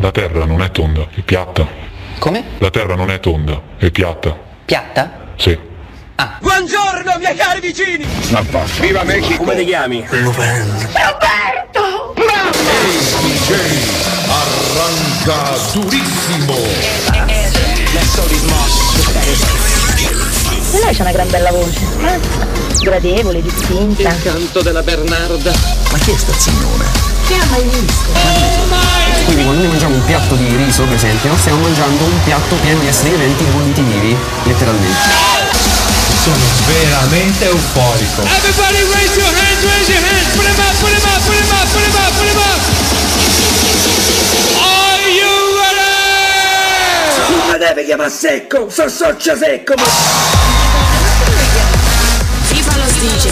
La terra non è tonda, è piatta. Come? La terra non è tonda, è piatta. Piatta? Sì. Buongiorno, miei cari vicini! Viva Mexico! Come ti chiami? Arranca durissimo! E lei c'ha una gran bella voce. eh? Gradevole, distinta. Canto della Bernarda. Ma chi è sta zignona? Chi ha mai visto? Quindi quando noi mangiamo un piatto di riso, per esempio, stiamo mangiando un piatto pieno di esseri viventi bolliti vivi, letteralmente. Sono veramente euforico. Everybody raise your hands, raise your hands! Put them up, put them up, put them up, put them up, put them up! Are you ready? Non mi deve chiamare secco, so socio secco, ma... Dice.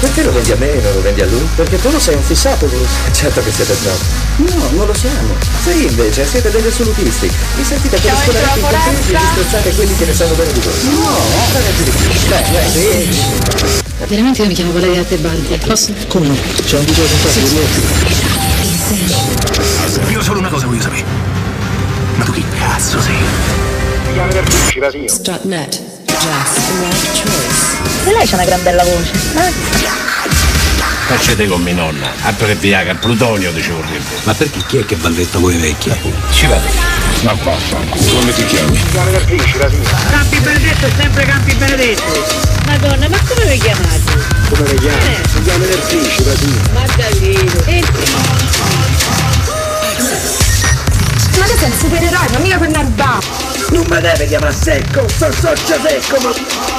Perché lo vendi a me e non lo vendi a lui? Perché tu lo sei un fissato, lui. Certo che siete bravo. No, non lo siamo. Sì, invece, siete degli assolutisti. Vi sentite come scolaristi incompresi e disprezzate quelli che ne sanno bene di voi. No, fate di più. Dai, sì. Veramente io mi chiamo Valeria Tebaldi. Posso? Come? C'è un video di Io solo una cosa voglio sapere. Ma tu chi cazzo sei? Strutnet. Just the right choice. E lei c'ha una gran bella voce. eh? Facete con mia nonna, altro che Viagra, plutonio dicevo il Ma perché chi è che va letto voi vecchi? Ci vado. Ma vaffanculo. Come ti chiami? Campi Benedetto è sempre Campi Benedetto! Madonna, ma come vi chiamate? Come le chiami? Si chiama Nerfici, Rasina. Maddalino. E Ma tu sei un supereroe, non mica quel narba. Non mi deve chiamare secco, so socio secco, ma...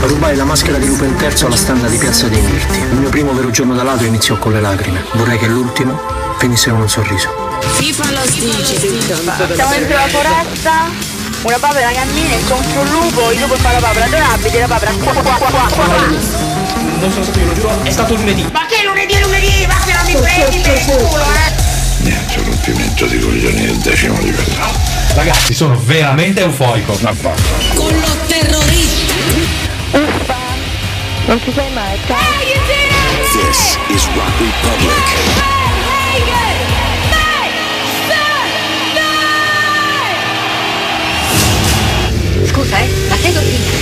Rubai la maschera di Lupo III alla standa di Piazza dei Mirti. Il mio primo vero giorno da ladro iniziò con le lacrime. Vorrei che l'ultimo finisse con un sorriso. FIFA lo dice. Siamo dentro la foresta, una papera cammina, incontra un lupo, il lupo fa la papera, dove abiti la papera? Qua, qua, qua, qua, qua. Non sono stato io, lo giuro, è stato lunedì. Ma che lunedì, lunedì? Ma se non mi prendi per il culo, eh? Niente, rompimento di coglioni del decimo livello. Ragazzi, sono veramente vaffanculo. Con lo terrorista. Uffa, non ci sei mai, ciao. This is Rock Republic. Scusa, eh, ma sei Cortina?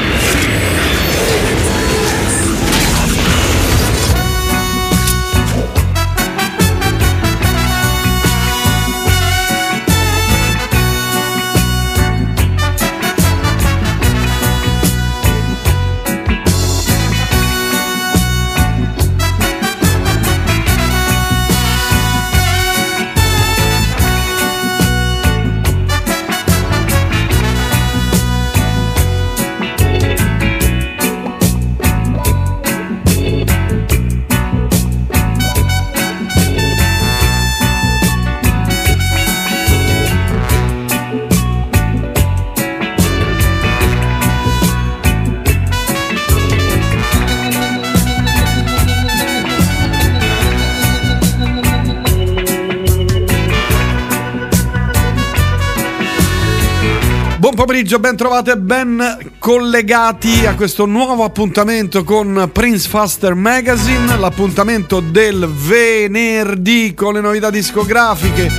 Pomeriggio, ben trovate, ben collegati a questo nuovo appuntamento con Prince Faster Magazine, l'appuntamento del venerdì con le novità discografiche.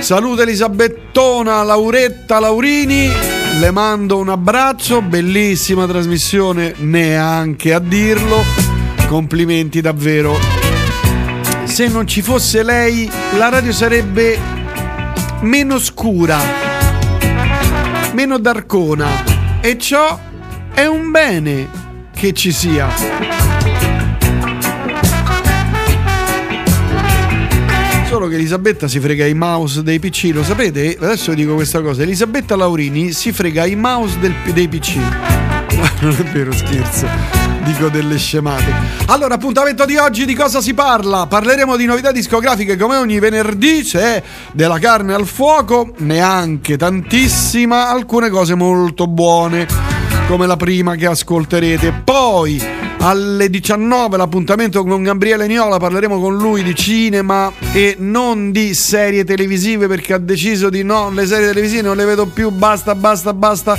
Saluto Elisabettona, Lauretta, Laurini, le mando un abbraccio, bellissima trasmissione, neanche a dirlo, complimenti davvero. Se non ci fosse lei, la radio sarebbe meno scura meno d'arcona e ciò è un bene che ci sia. sicuro che Elisabetta si frega i mouse dei PC, lo sapete? Adesso dico questa cosa, Elisabetta Laurini si frega i mouse del- dei PC. non è vero, scherzo. Dico delle scemate. Allora, appuntamento di oggi di cosa si parla? Parleremo di novità discografiche come ogni venerdì, c'è della carne al fuoco, neanche tantissima, alcune cose molto buone, come la prima che ascolterete. Poi alle 19 l'appuntamento con Gabriele Niola, parleremo con lui di cinema e non di serie televisive perché ha deciso di no, le serie televisive non le vedo più, basta, basta, basta.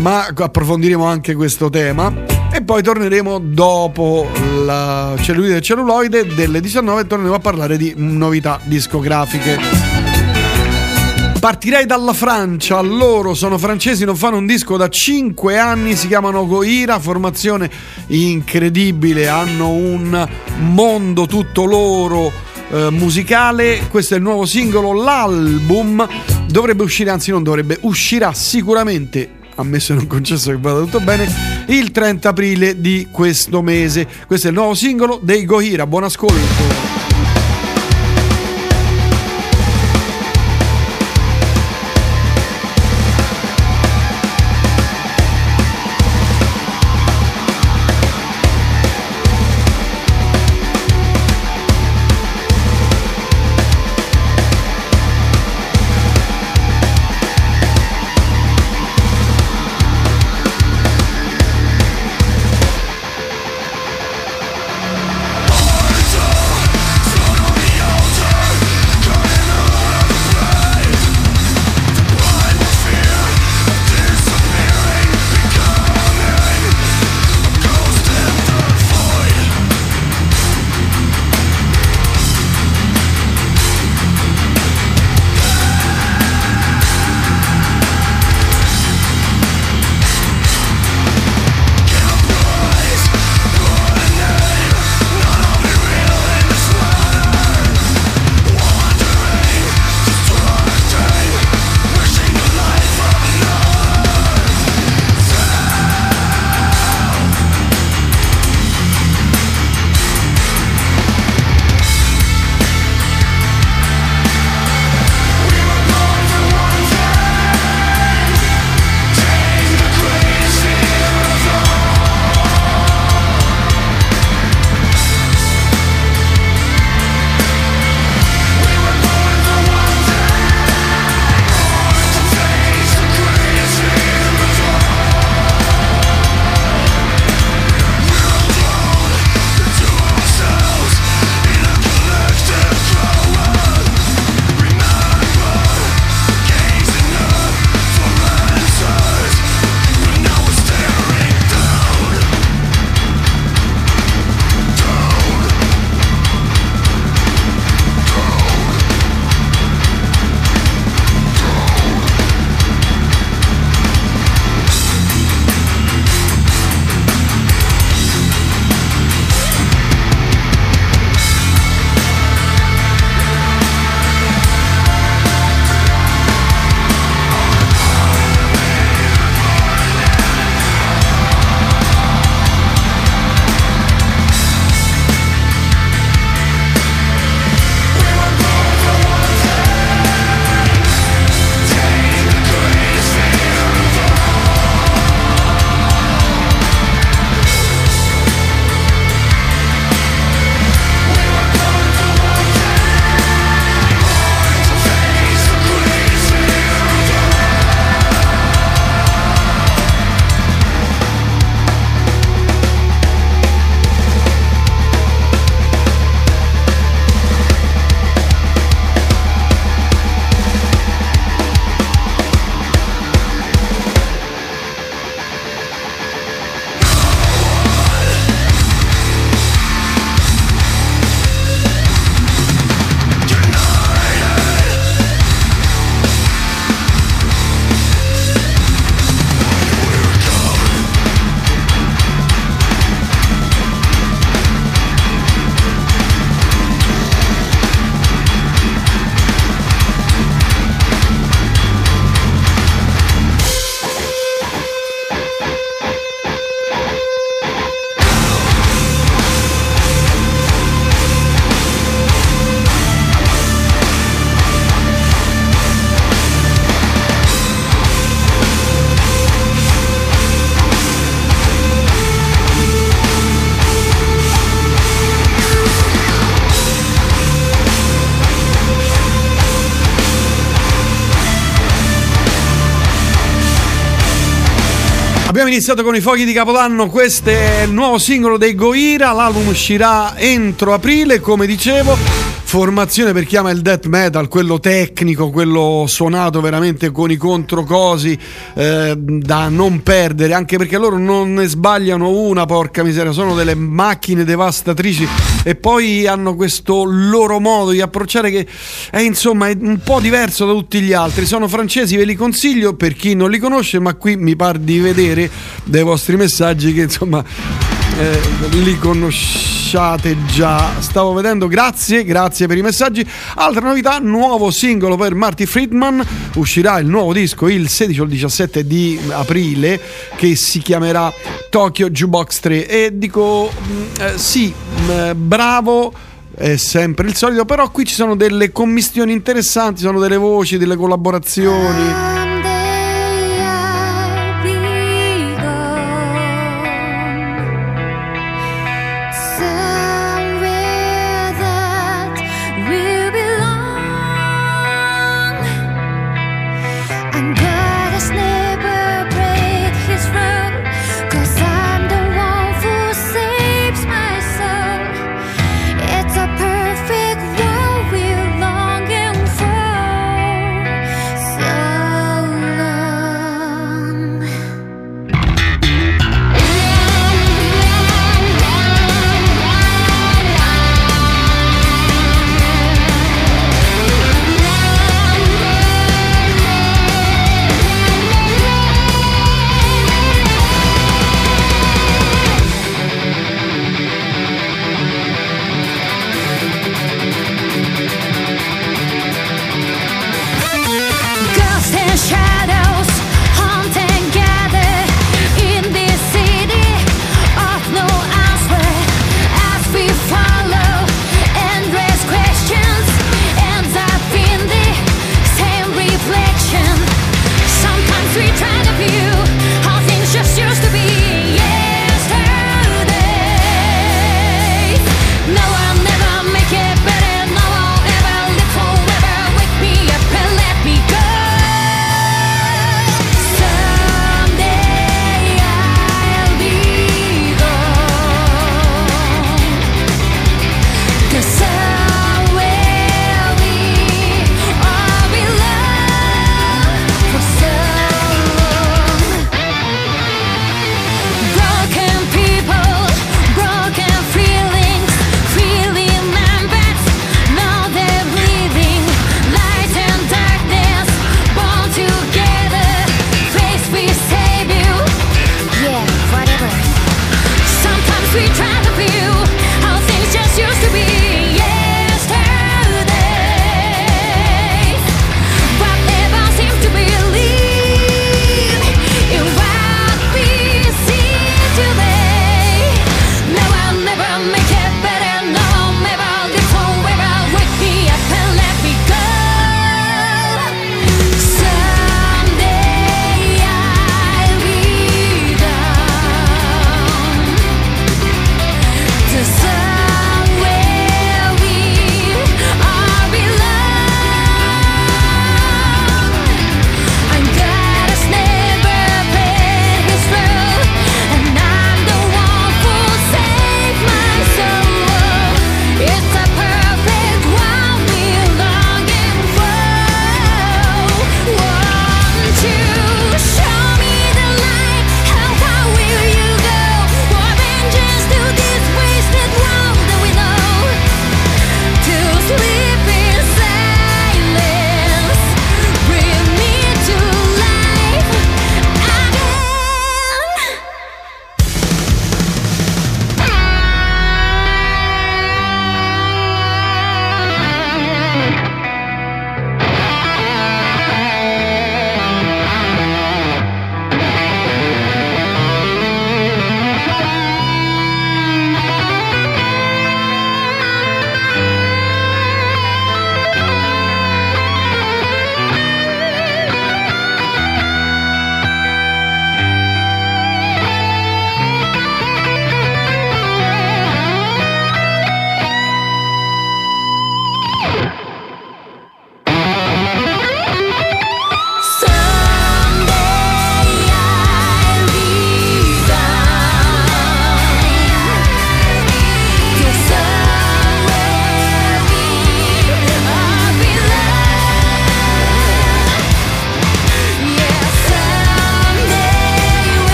Ma approfondiremo anche questo tema. Poi torneremo dopo la cellulite del celluloide delle 19 e torneremo a parlare di novità discografiche. Partirei dalla Francia, loro sono francesi, non fanno un disco da 5 anni, si chiamano Goira, formazione incredibile, hanno un mondo tutto loro eh, musicale, questo è il nuovo singolo, l'album. Dovrebbe uscire, anzi non dovrebbe, uscirà sicuramente ammesso e non concesso che vada tutto bene, il 30 aprile di questo mese. Questo è il nuovo singolo dei Gohira. Buon ascolto. Abbiamo iniziato con i fuochi di Capodanno, questo è il nuovo singolo dei Goira, l'album uscirà entro aprile, come dicevo. Formazione per chi ama il death metal, quello tecnico, quello suonato veramente con i controcosi eh, da non perdere, anche perché loro non ne sbagliano una, porca miseria, sono delle macchine devastatrici e poi hanno questo loro modo di approcciare che è insomma è un po' diverso da tutti gli altri. Sono francesi, ve li consiglio per chi non li conosce, ma qui mi par di vedere dai vostri messaggi che insomma eh, li conosciate già. Stavo vedendo, grazie, grazie per i messaggi. Altra novità, nuovo singolo per Marty Friedman. Uscirà il nuovo disco il 16 o il 17 di aprile che si chiamerà Tokyo Jukebox 3. E dico mm, eh, sì, mm, bravo è sempre il solito, però qui ci sono delle commistioni interessanti, sono delle voci, delle collaborazioni.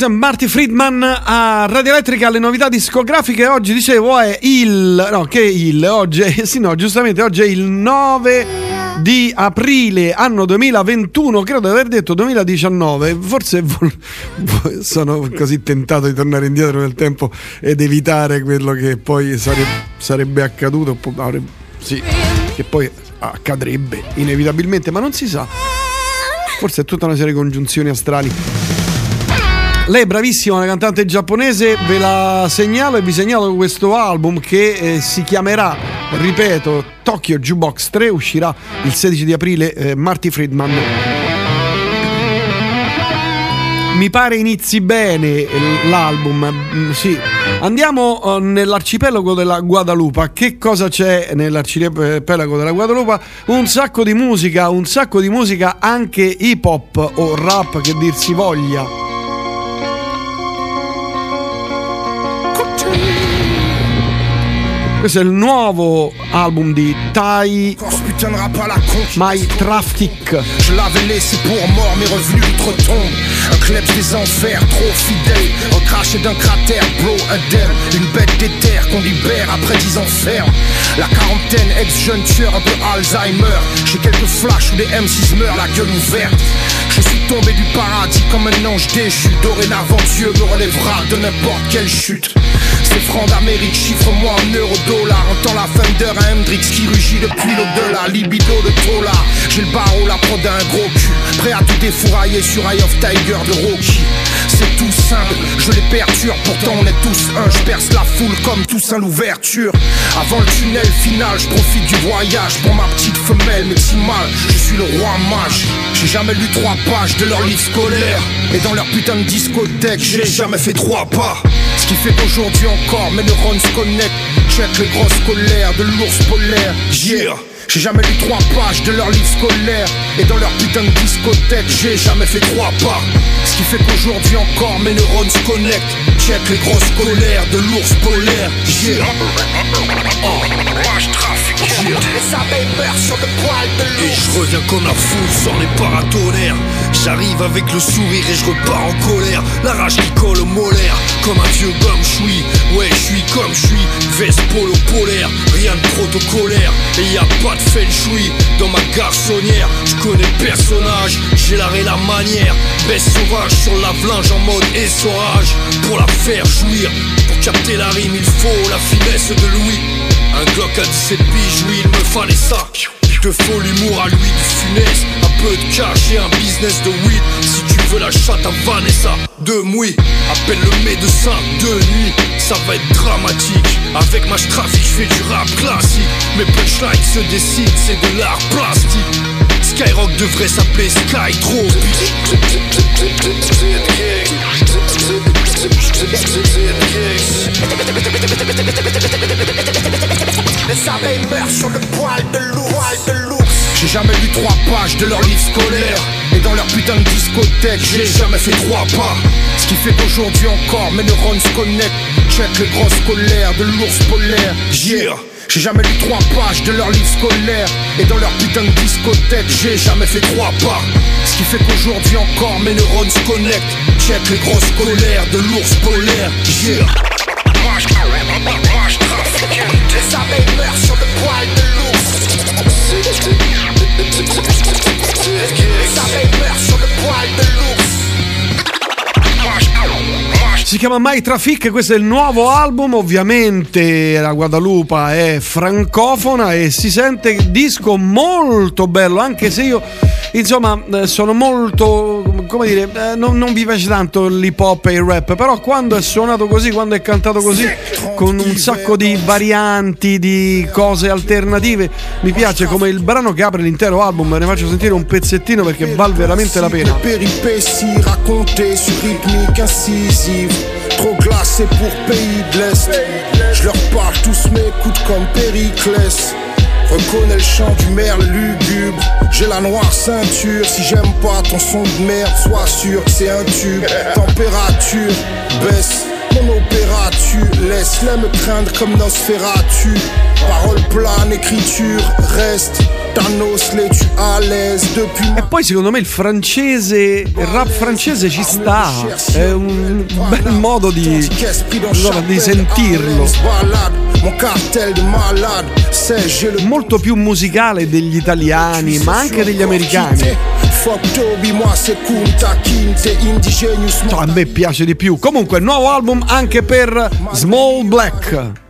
È Marty Friedman a Radio Elettrica, le novità discografiche. Oggi dicevo è il. No, che il? Oggi è. Sì, no, giustamente oggi è il 9 di aprile, anno 2021. Credo di aver detto 2019. Forse sono così tentato di tornare indietro nel tempo ed evitare quello che poi sare- sarebbe accaduto. Sì, che poi accadrebbe inevitabilmente, ma non si sa. Forse è tutta una serie di congiunzioni astrali. Lei è bravissima, una cantante giapponese, ve la segnalo e vi segnalo questo album che eh, si chiamerà, ripeto, Tokyo Jukebox 3, uscirà il 16 di aprile, eh, Marty Friedman. Mi pare inizi bene eh, l'album, mm, sì. Andiamo eh, nell'arcipelago della Guadalupa. Che cosa c'è nell'arcipelago della Guadalupa? Un sacco di musica, un sacco di musica anche hip hop o rap che dir si voglia. Questo è il nuovo album di Tai My Traffic. Je l'avais laissé pour mort, mais revenu outre-tombe. Un kleps des enfers, trop fidèle. Recraché d'un cratère, bro, indemne. Une bête d'éther qu'on libère après dix ans ferme. La quarantaine, ex-jeune tueur, un peu Alzheimer. J'ai quelques flashs où des M6 meurent, la gueule ouverte. Je suis tombé du paradis comme un ange déchu. Dorénavant, Dieu me relèvera de n'importe quelle chute. Francs d'Amérique, chiffre-moi en euros, dollars. Entends la thunder à Hendrix qui rugit depuis l'au-delà. Libido de Tola. J'ai le barreau, la prod d'un gros cul. Prêt à tout défourailler sur Eye of Tiger de Rocky. C'est tout simple, je les perturbe. Pourtant, on est tous un. Je perce la foule comme Toussaint l'ouverture. Avant le tunnel final, je profite du voyage pour ma petite femelle maximale. Je suis le roi mage. J'ai jamais lu trois pages de leur livre scolaire. Et dans leur putain de discothèque, j'ai jamais fait trois pas. Qui fait qu'aujourd'hui encore, mes neurones se connectent. Check les grosses colères de l'ours polaire. Yeah. J'ai jamais lu trois pages de leur livre scolaire. Et dans leur putain de discothèque J'ai jamais fait trois pas. Ce qui fait qu'aujourd'hui encore mes neurones se connectent. Check les grosses colères de l'ours polaire. Yeah Oh, l'ours. Et je reviens comme la foule sans les paratonnerres J'arrive avec le sourire et je repars en colère. La rage qui colle au molaire. Comme un vieux gomme suis Ouais je suis comme je suis. Veste polo polaire Rien de protocolaire Et y a pas de feng Dans ma garçonnière. Je connais personnage J'ai l'art et la manière. Baisse sauvage sur la flingue en mode essorage. Pour la faire jouir Pour capter la rime il faut la finesse de Louis. Un Glock à 17 piges oui il me fallait ça te faut l'humour à lui de funeste. Un peu de cash et un business de weed. Si tu veux la chatte à Vanessa De mouille. Appelle le médecin de nuit. Ça va être dramatique. Avec ma trafic je fais du rap classique. Mes punchlines se dessinent c'est de l'art plastique. Skyrock devrait s'appeler Skytropique Les abeilles meurent sur le poil de l'ours. J'ai jamais lu trois pages de leur livre scolaire. Et dans leur putain de discothèque J'ai jamais fait trois pas. Ce qui fait qu'aujourd'hui encore mes neurones se connectent. Check les grosses colères de l'ours polaire. Yeah. J'ai jamais lu trois pages de leur livre scolaire. Et dans leur putain de discothèque J'ai jamais fait trois pas. Ce qui fait qu'aujourd'hui encore mes neurones se connectent. Check les grosses colères de l'ours polaire. Yeah Si chiama My Traffic, questo è il nuovo album, ovviamente la Guadalupa è francofona e si sente disco molto bello, anche se io insomma eh, sono molto, come dire, eh, non, non mi piace tanto l'hip hop e il rap, però quando è suonato così, quando è cantato così, con un sacco di varianti, di cose alternative, mi piace come il brano che apre l'intero album, ne faccio sentire un pezzettino perché vale veramente la pena. péripéties racontées sur rythmique incisive Trop glacé pour pays de l'Est Je leur parle, tous m'écoutent comme Périclès Reconnais le chant du merle lugubre. J'ai la noire ceinture. Si j'aime pas ton son de merde Sois sûr que c'est un tube. Température baisse ton opéra, tu laisse-les me craindre comme Nosferatu. Parole plane, écriture, reste. E poi secondo me il francese, il rap francese ci sta, è un bel modo di, di sentirlo. Mon Molto più musicale degli italiani, ma anche degli americani. Insomma, a me piace di più. Comunque, nuovo album anche per Small Black.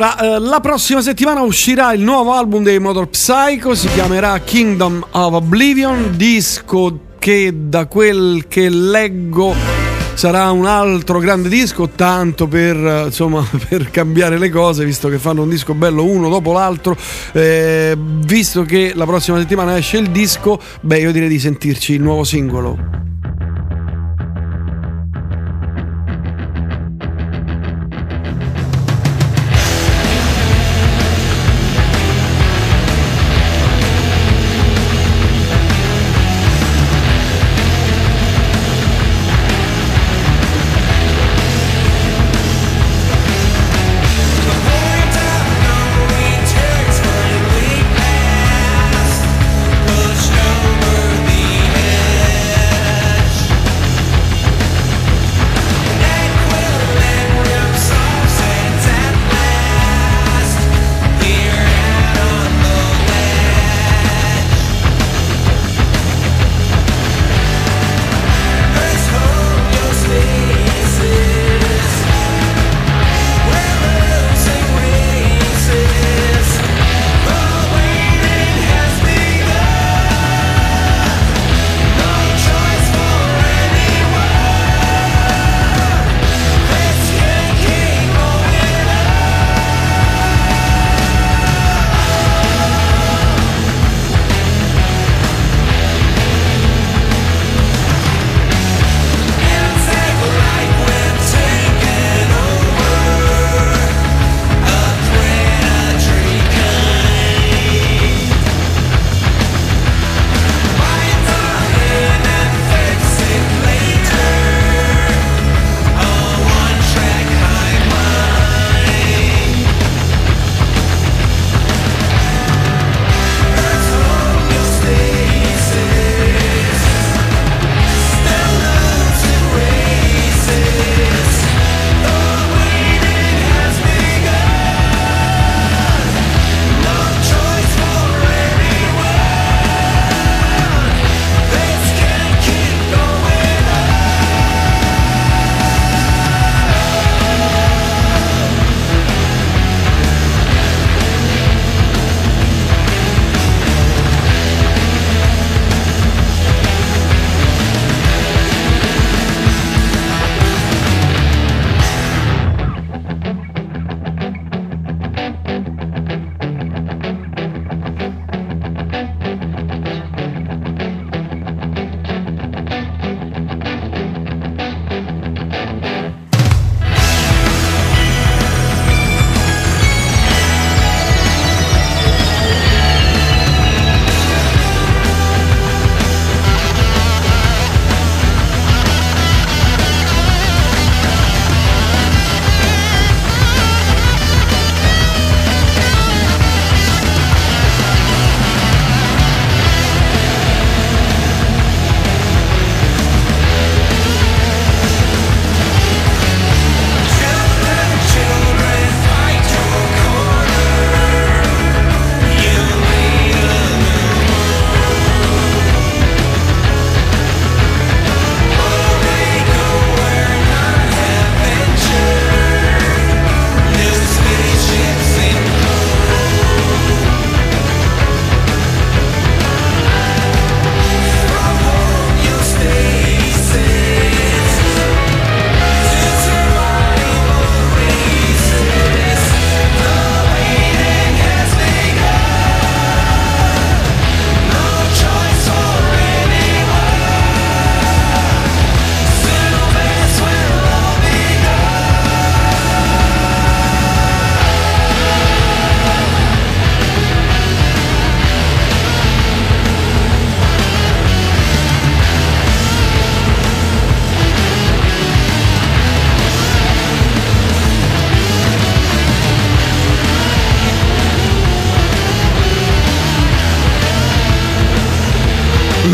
Allora, eh, la prossima settimana uscirà il nuovo album dei Motor Psycho, si chiamerà Kingdom of Oblivion, disco che da quel che leggo sarà un altro grande disco, tanto per, eh, insomma, per cambiare le cose, visto che fanno un disco bello uno dopo l'altro. Eh, visto che la prossima settimana esce il disco, beh, io direi di sentirci il nuovo singolo.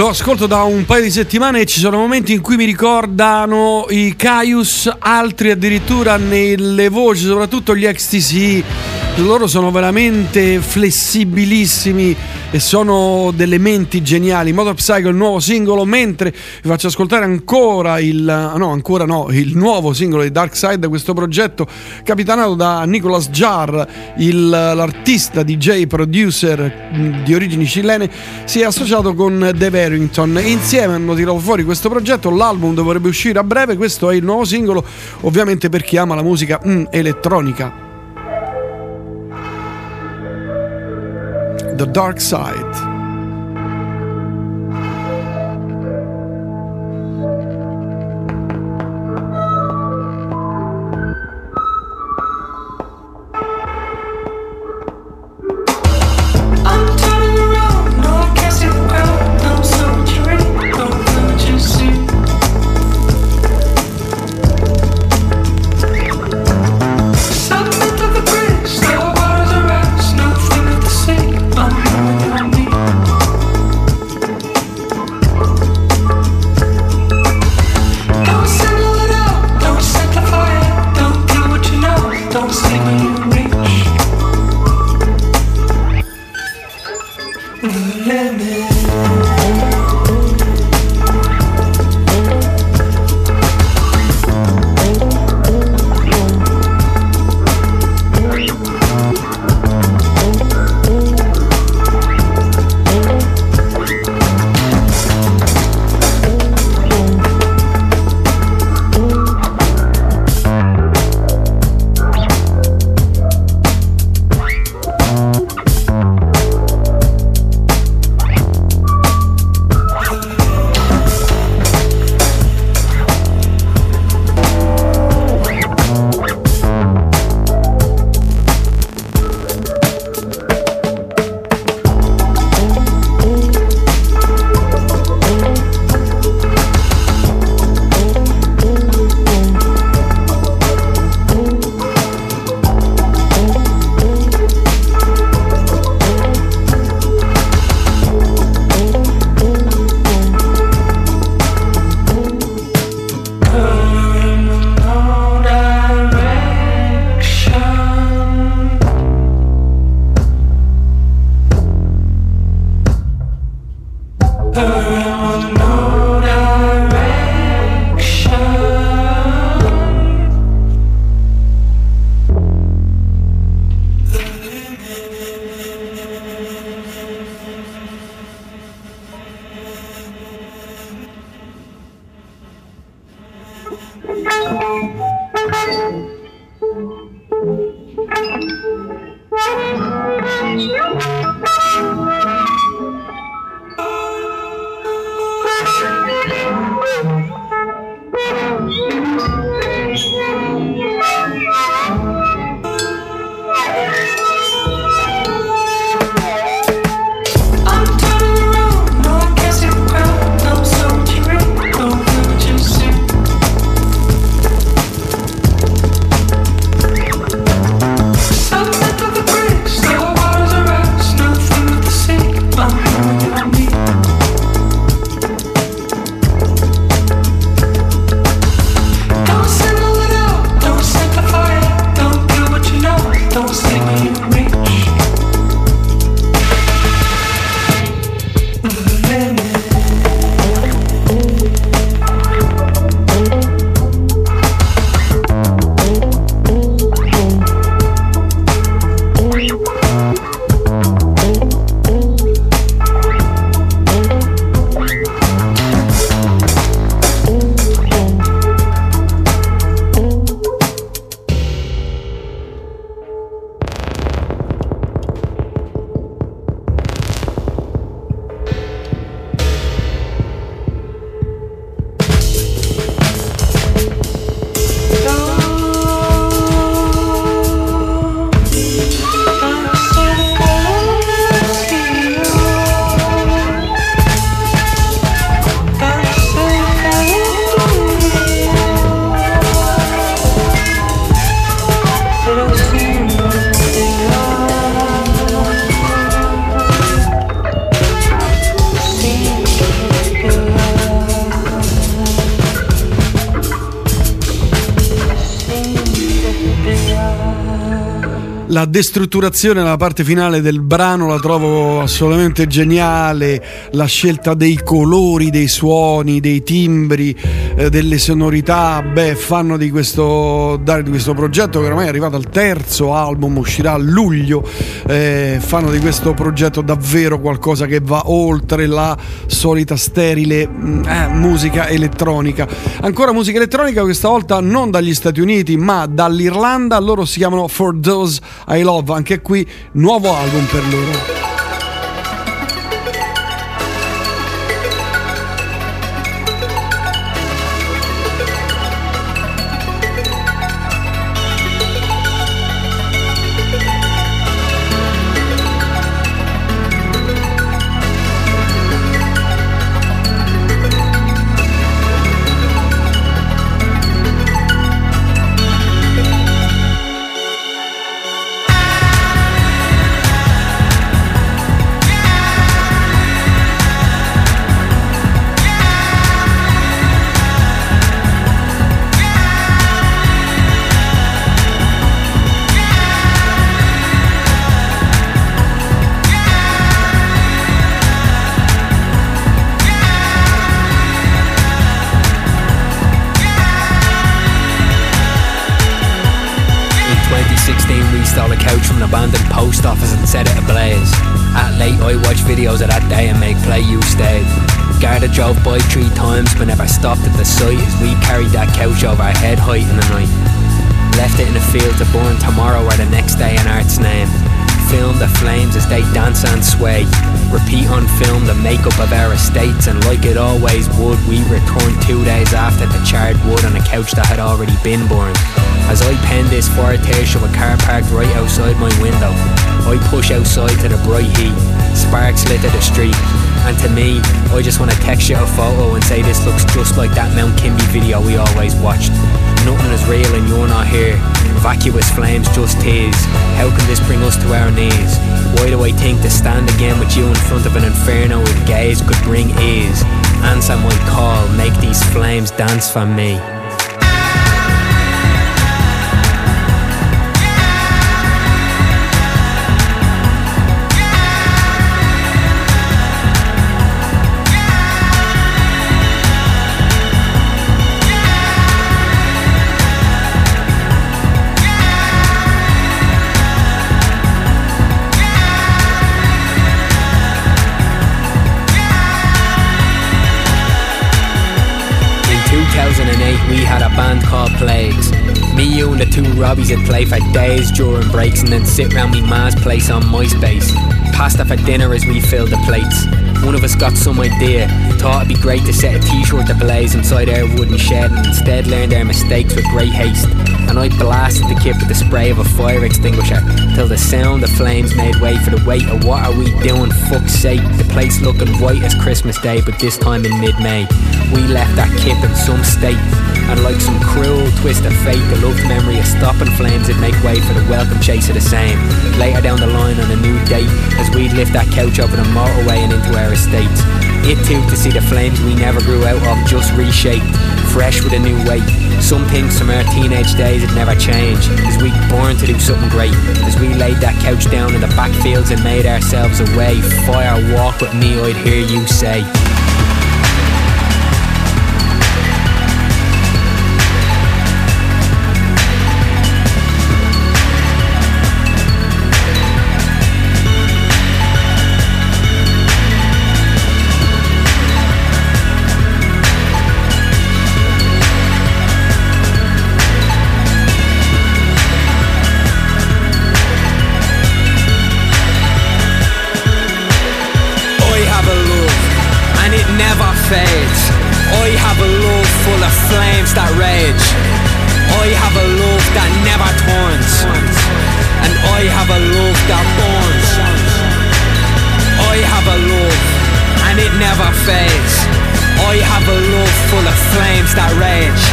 Lo ascolto da un paio di settimane e ci sono momenti in cui mi ricordano i Caius, altri addirittura nelle voci, soprattutto gli XTC. Loro sono veramente flessibilissimi e sono delle menti geniali. Motor Psycho il nuovo singolo, mentre vi faccio ascoltare ancora il no, ancora no, il nuovo singolo di Dark Side, questo progetto capitanato da Nicolas Jarr, il- l'artista DJ producer mh, di origini cilene, si è associato con Dave Harrington. Insieme hanno tirato fuori questo progetto, l'album dovrebbe uscire a breve, questo è il nuovo singolo, ovviamente per chi ama la musica mm, elettronica. The Dark Side. Destrutturazione nella parte finale del brano la trovo assolutamente geniale, la scelta dei colori, dei suoni, dei timbri, eh, delle sonorità, beh, fanno di questo, di questo progetto che ormai è arrivato al terzo album, uscirà a luglio, eh, fanno di questo progetto davvero qualcosa che va oltre la solita sterile mm, eh, musica elettronica. Ancora musica elettronica, questa volta non dagli Stati Uniti ma dall'Irlanda, loro si chiamano For Those I Love, anche qui nuovo album per loro. I watch videos of that day and make play you stayed. Garda drove by three times but never stopped at the site as we carried that couch over our head height in the night. Left it in a field to burn tomorrow or the next day in art's name. Film the flames as they dance and sway. Repeat on film the makeup of our estates, and like it always would, we returned two days after the charred wood on a couch that had already been burned. As I pen this of a car parked right outside my window, I push outside to the bright heat. Sparks lit the street, and to me, I just want to text you a photo and say this looks just like that Mount Kimby video we always watched. Nothing is real and you're not here. Vacuous flames just tease. How can this bring us to our knees? Why do I think to stand again with you in front of an inferno with gaze could bring ease? Answer my call, make these flames dance for me. We had a band called Plagues. Me, you, and the two Robbies would play for days during breaks and then sit round me ma's place on MySpace. Pasta for dinner as we filled the plates. One of us got some idea, thought it'd be great to set a t-shirt ablaze inside our wooden shed and instead learned our mistakes with great haste. And I blasted the kit with the spray of a fire extinguisher till the sound of flames made way for the weight of what are we doing, fuck's sake. The place looking white as Christmas Day, but this time in mid-May. We left that kip in some state, and like some cruel twist of fate, the loved memory of stopping flames would make way for the welcome chase of the same. Later down the line on a new date, as we'd lift that couch over the motorway and into our estates. It too to see the flames we never grew out of just reshaped, fresh with a new weight. Some things from our teenage days had never changed, as we born to do something great. As we laid that couch down in the backfields and made ourselves a way. Fire walk with me, I'd hear you say. A love that burns. I have a love, and it never fades. I have a love full of flames that rage.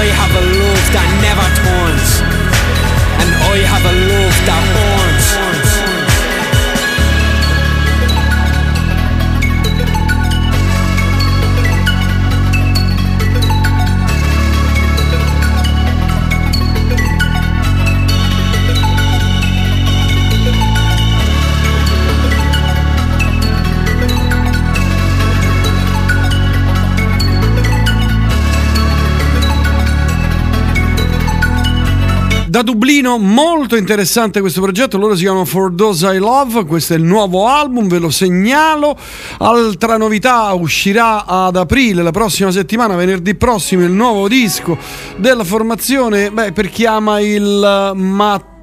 I have a love that never turns, and I have a love that burns. Da Dublino, molto interessante questo progetto, loro si chiamano For Those I Love, questo è il nuovo album, ve lo segnalo. Altra novità, uscirà ad aprile, la prossima settimana, venerdì prossimo, il nuovo disco della formazione, beh, per chi ama il mat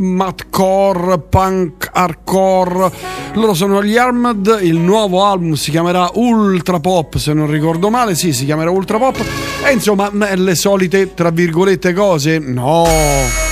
Matcore, punk, hardcore. Loro sono gli Armed. Il nuovo album si chiamerà Ultra Pop. Se non ricordo male, sì, si chiamerà Ultra Pop. E insomma, le solite tra virgolette cose. No.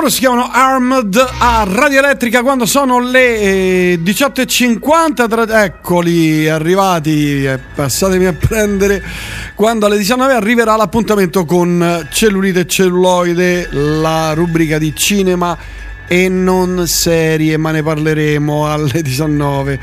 Loro si chiamano Armed a Radio Elettrica quando sono le eh, 18.50. Tra... Eccoli, arrivati. eh, passatemi a prendere. Quando alle 19 arriverà l'appuntamento con Cellulite e Celluloide, la rubrica di cinema e non serie, ma ne parleremo alle 19.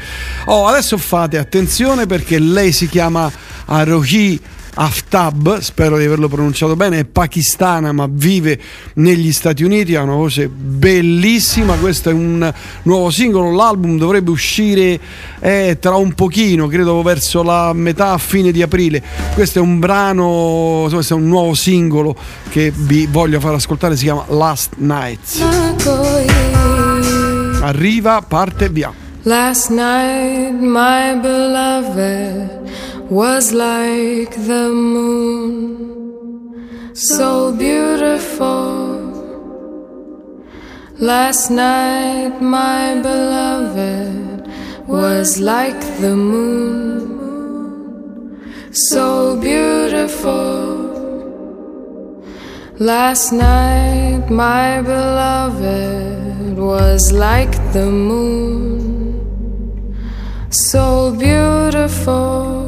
Oh, adesso fate attenzione perché lei si chiama Arohi Aftab, spero di averlo pronunciato bene, è pakistana ma vive negli Stati Uniti, ha una voce bellissima, questo è un nuovo singolo, l'album dovrebbe uscire eh, tra un pochino, credo verso la metà fine di aprile, questo è un brano, questo è un nuovo singolo che vi voglio far ascoltare, si chiama Last Nights. Arriva, parte, via. Last night, my beloved was like the moon, so beautiful. Last night, my beloved was like the moon, so beautiful. Last night, my beloved was like the moon, so beautiful,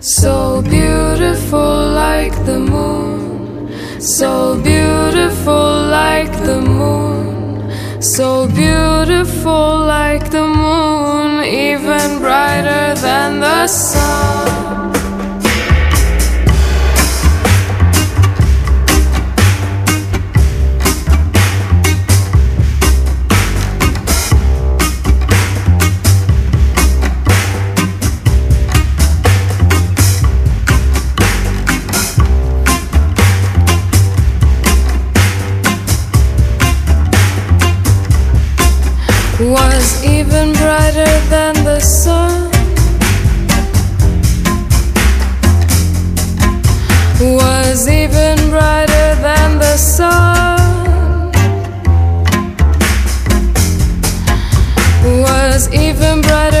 so beautiful like the moon, so beautiful like the moon, so beautiful like the moon, even brighter than the sun. The sun. Was even brighter than the sun. Was even brighter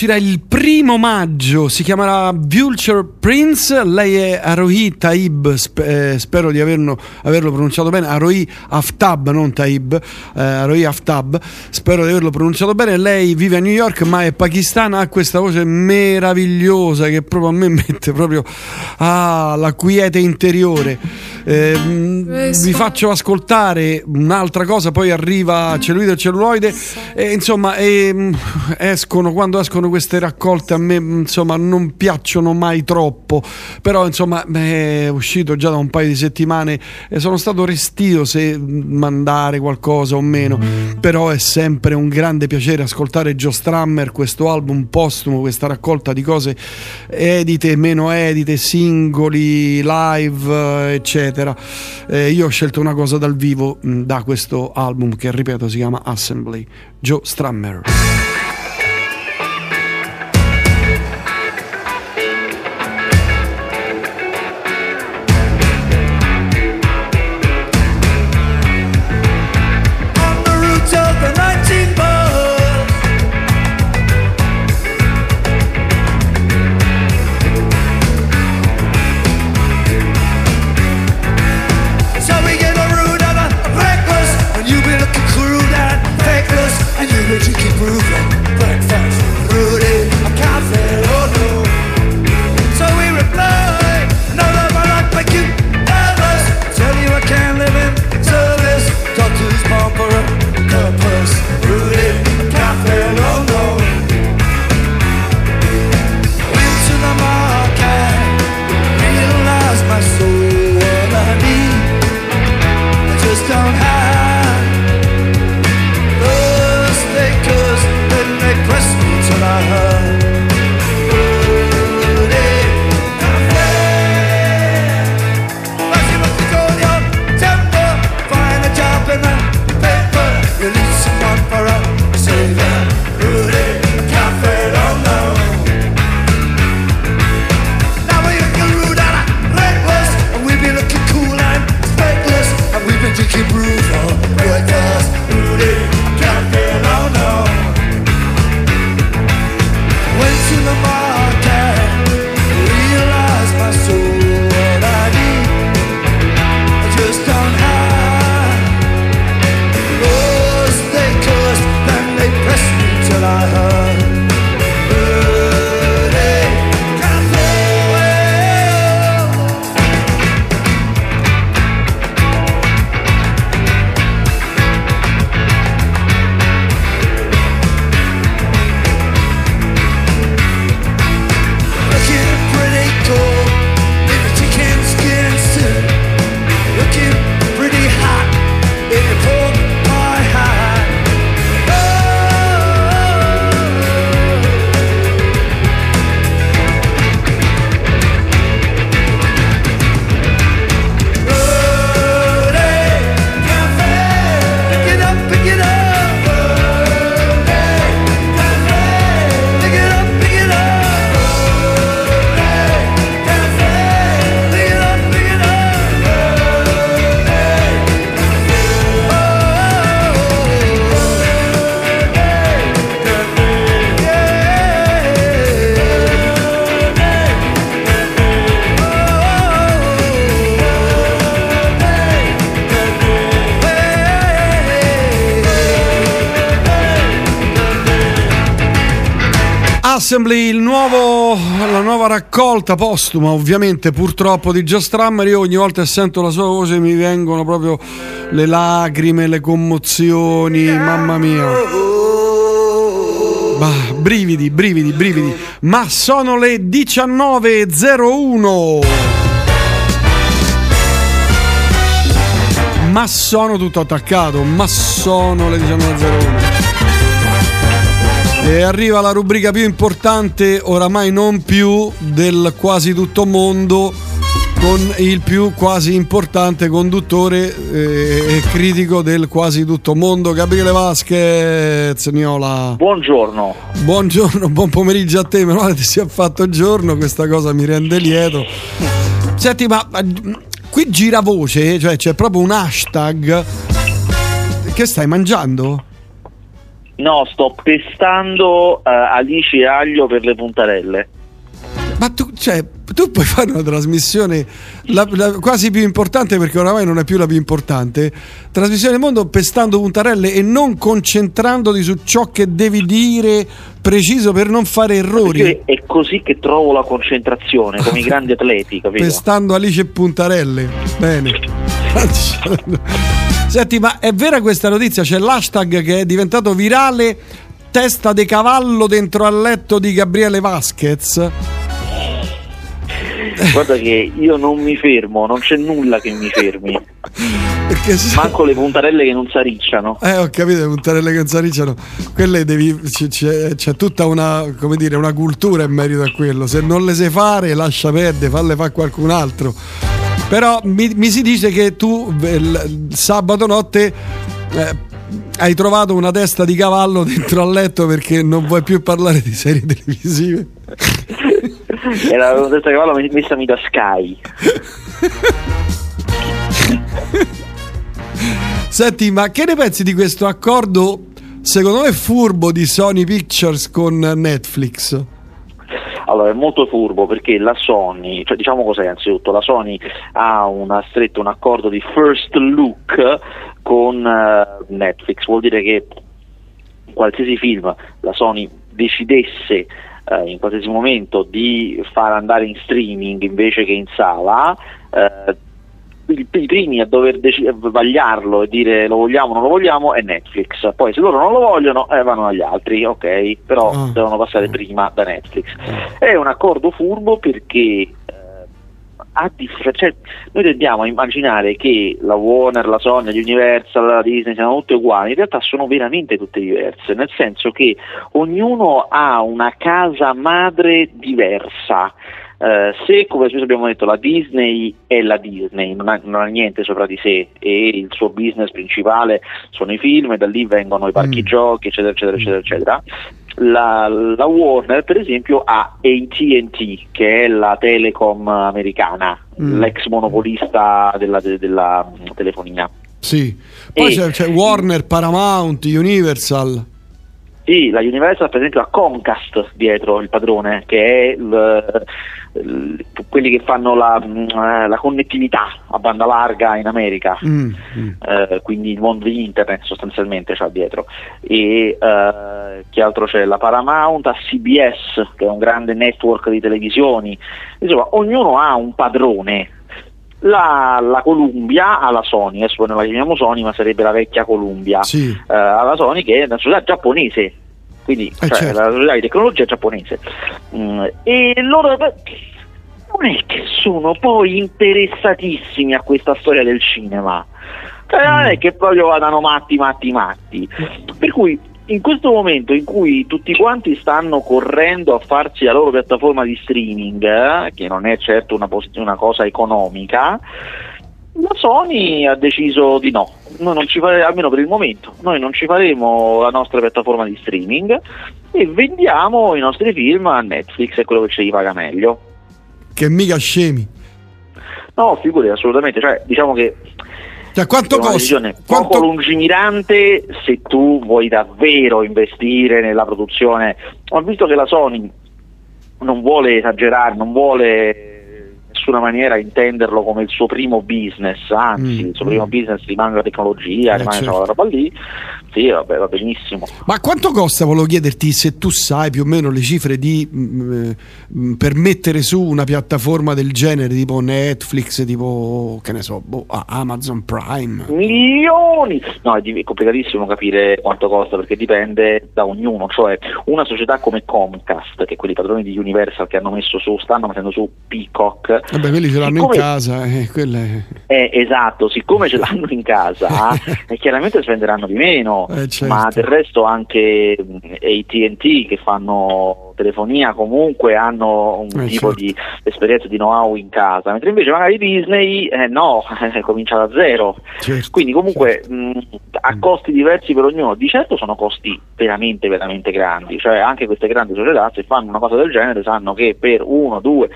uscirà il primo maggio, si chiamerà Vulture Prince, lei è Arohi Taib, sp- eh, spero di averlo, averlo pronunciato bene, Arohi Aftab, non Taib, eh, Arohi Aftab, spero di averlo pronunciato bene, lei vive a New York ma è pakistana, ha questa voce meravigliosa che proprio a me mette proprio ah, la quiete interiore. Eh, vi faccio ascoltare un'altra cosa, poi arriva Celluloide e Celluloide. E insomma e, mh, escono, quando escono queste raccolte a me insomma non piacciono mai troppo, però insomma è uscito già da un paio di settimane e sono stato restio se mandare qualcosa o meno, però è sempre un grande piacere ascoltare Joe Strammer, questo album postumo, questa raccolta di cose edite, meno edite, singoli, live, eh, eccetera. Eccetera. Eh, io ho scelto una cosa dal vivo mh, da questo album che ripeto si chiama Assembly, Joe Strummer. Assembly, il nuovo, la nuova raccolta postuma, ovviamente purtroppo di Joe Strummer. Io ogni volta che sento la sua voce mi vengono proprio le lacrime, le commozioni, mamma mia. Bah, brividi, brividi, brividi. Ma sono le 19.01. Ma sono tutto attaccato, ma sono le 19.01. E arriva la rubrica più importante, oramai non più del quasi tutto mondo, con il più quasi importante conduttore eh, e critico del quasi tutto mondo, Gabriele Vasquez, Niola. Buongiorno. Buongiorno, buon pomeriggio a te, meno male ti sia fatto giorno, questa cosa mi rende lieto. Senti, ma qui gira voce, cioè c'è proprio un hashtag. Che stai mangiando? No, sto pestando eh, alici e aglio per le puntarelle. Ma tu, cioè, tu puoi fare una trasmissione la- la- quasi più importante perché oramai non è più la più importante. Trasmissione del mondo pestando puntarelle e non concentrandoti su ciò che devi dire preciso per non fare errori. Perché è così che trovo la concentrazione, come i grandi atleti, capito? Pestando Alice e puntarelle. Bene. Senti, ma è vera questa notizia? C'è l'hashtag che è diventato virale testa di cavallo dentro al letto di Gabriele Vasquez. Guarda che io non mi fermo, non c'è nulla che mi fermi. Manco le puntarelle che non s'arricciano. Eh, ho capito, le puntarelle che non si arricciano. Quelle devi. C'è, c'è tutta una, come dire, una cultura in merito a quello. Se non le sai fare, lascia perdere, falle fare qualcun altro. Però mi, mi si dice che tu eh, il sabato notte eh, hai trovato una testa di cavallo dentro al letto perché non vuoi più parlare di serie televisive. Era una testa di cavallo messa da Sky. Senti, ma che ne pensi di questo accordo, secondo me furbo, di Sony Pictures con Netflix? Allora, è molto furbo perché la Sony, cioè diciamo cos'è anzitutto, la Sony ha una stretto un accordo di first look con uh, Netflix, vuol dire che qualsiasi film la Sony decidesse uh, in qualsiasi momento di far andare in streaming invece che in sala, uh, i, primi a dover dec- vagliarlo e dire lo vogliamo o non lo vogliamo è Netflix. Poi se loro non lo vogliono eh, vanno agli altri, ok, però Ah. devono passare prima da Netflix. È un accordo furbo perché eh, a dif- cioè, noi tendiamo a immaginare che la Warner, la Sony, l'Universal, la Disney siano tutte uguali, in realtà sono veramente tutte diverse, nel senso che ognuno ha una casa madre diversa. Eh, se come spesso abbiamo detto la Disney è la Disney, non ha, non ha niente sopra di sé e il suo business principale sono i film e da lì vengono i parchi giochi eccetera eccetera eccetera eccetera, la, la Warner per esempio ha AT&T che è la telecom americana, Mm. l'ex monopolista della, de- della mm, telefonia. Sì. Poi E- c'è, c'è Warner, Paramount, Universal. Sì, la Universal per esempio ha Comcast dietro il padrone, che è il- quelli che fanno la, mm, eh, la connettività a banda larga in America, Mm, mm. eh, quindi il mondo di internet sostanzialmente c'ha dietro. E eh, che altro c'è? La Paramount ha CBS, che è un grande network di televisioni. Insomma, ognuno ha un padrone. La, la Columbia ha la Sony, adesso non la chiamiamo Sony, ma sarebbe la vecchia Columbia Sì. eh, alla Sony che è una società giapponese quindi Eh, cioè, certo. la di tecnologia giapponese Mm, e loro non è che sono poi interessatissimi a questa storia del cinema cioè, non Mm. è che proprio vadano matti matti matti per cui in questo momento in cui tutti quanti stanno correndo a farsi la loro piattaforma di streaming, eh, che non è certo una, pos- una cosa economica, la Sony ha deciso di no, noi non ci fare, almeno per il momento, noi non ci faremo la nostra piattaforma di streaming e vendiamo i nostri film a Netflix, è quello che ci paga meglio. Che mica scemi. No, figurati, assolutamente, cioè diciamo che Cioè, quanto è una costa? decisione poco lungimirante se tu vuoi davvero investire nella produzione. Ho visto che la Sony non vuole esagerare, non vuole nessuna maniera intenderlo come il suo primo business, anzi Mm, il suo primo business rimane la tecnologia, Eh, rimane certo. quella roba lì. Sì, vabbè, va benissimo. Ma quanto costa, volevo chiederti, se tu sai più o meno le cifre di mm, mm, per mettere su una piattaforma del genere, tipo Netflix, tipo, che ne so, boh, Amazon Prime? milioni no è complicatissimo capire quanto costa perché dipende da ognuno cioè una società come Comcast che quelli padroni di Universal che hanno messo su stanno mettendo su Peacock Vabbè, quelli ce l'hanno in Siccome- casa, eh, quelle... eh, esatto siccome ce l'hanno in casa eh, chiaramente spenderanno di meno Eh, certo. ma del resto anche mh, AT&T che fanno telefonia comunque hanno un Eh, tipo certo. di esperienza di know-how in casa mentre invece magari Disney eh, no comincia da zero Certo. quindi comunque mh, a costi diversi per ognuno, di certo sono costi veramente veramente grandi, cioè anche queste grandi società se fanno una cosa del genere sanno che per uno, due,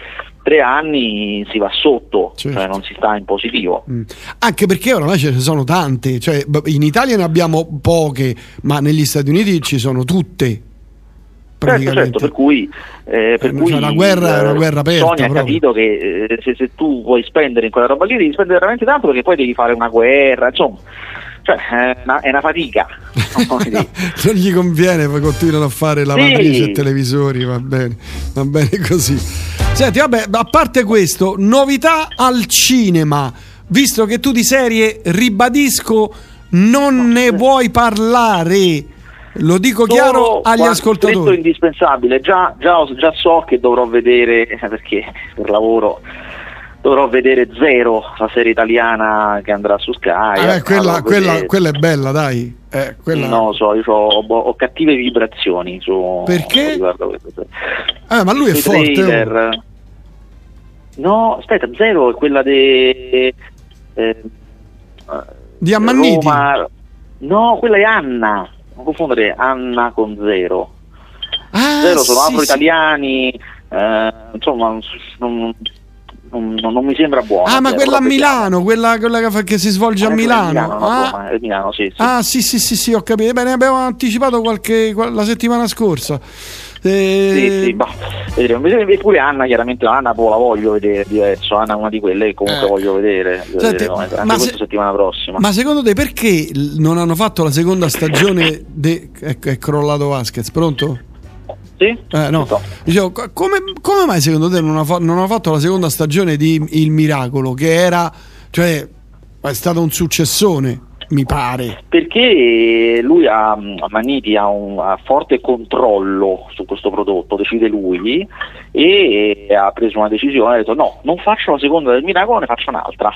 tre anni si va sotto, Certo. cioè non si sta in positivo. Mm. Anche perché oramai ce ne sono tante, cioè in Italia ne abbiamo poche, ma negli Stati Uniti ci sono tutte. Certo, certo, per cui, eh, per Eh, cui cioè, la guerra è una eh, guerra aperta Sony ha capito che eh, se, se tu vuoi spendere in quella roba lì devi spendere veramente tanto perché poi devi fare una guerra, insomma, cioè, è, una, è una fatica. non gli conviene, poi continuano a fare lavatrici Sì. e televisori, va bene, va bene così. Senti, vabbè, a parte questo, novità al cinema, visto che tu di serie, ribadisco, non ne vuoi parlare. Lo dico chiaro Solo agli quanto ascoltatori. stretto indispensabile, già, già, già so che dovrò vedere, eh, perché per lavoro dovrò vedere Zero, la serie italiana che andrà su Sky. Eh, eh, quella, quella- quella è bella, dai. Eh, quella- Non lo so, io ho, ho- cattive vibrazioni su Perché? Eh, ma lui è forte. oh. trailer, No, aspetta, Zero è quella de... eh, Di Ammanniti? Roma- No, quella è Anna. Non confondere Anna con Zero. Zero sono Ah, sì, afro-italiani, eh, insomma, non, non- non- mi sembra buona. Ah, ma Zero, quella a Milano, quella, quella che, che si svolge a Eh, Milano. Milano, no, ah, Roma, Milano, sì, sì. ah, sì, sì, sì, sì, ho capito. Bene, abbiamo anticipato qualche, qual- la settimana scorsa. Eh, Sì, sì, bah, vedremo. E pure Anna, chiaramente Anna poi la voglio vedere diverso. Anna è una di quelle che comunque Eh. voglio vedere. Voglio Senti, no, anche ma questa se- settimana prossima. Ma secondo te perché non hanno fatto la seconda stagione? De... Ecco, è crollato Vasquez, pronto? Sì? Eh, no. Dicevo, co- come, come mai secondo te non, ha fa- non hanno fatto la seconda stagione di Il Miracolo? Che era, cioè, è stato un successone, mi pare. Perché lui ha, a Maniti ha un ha forte controllo su questo prodotto, decide lui e ha preso una decisione, ha detto no, non faccio la seconda del miracolo, ne faccio un'altra.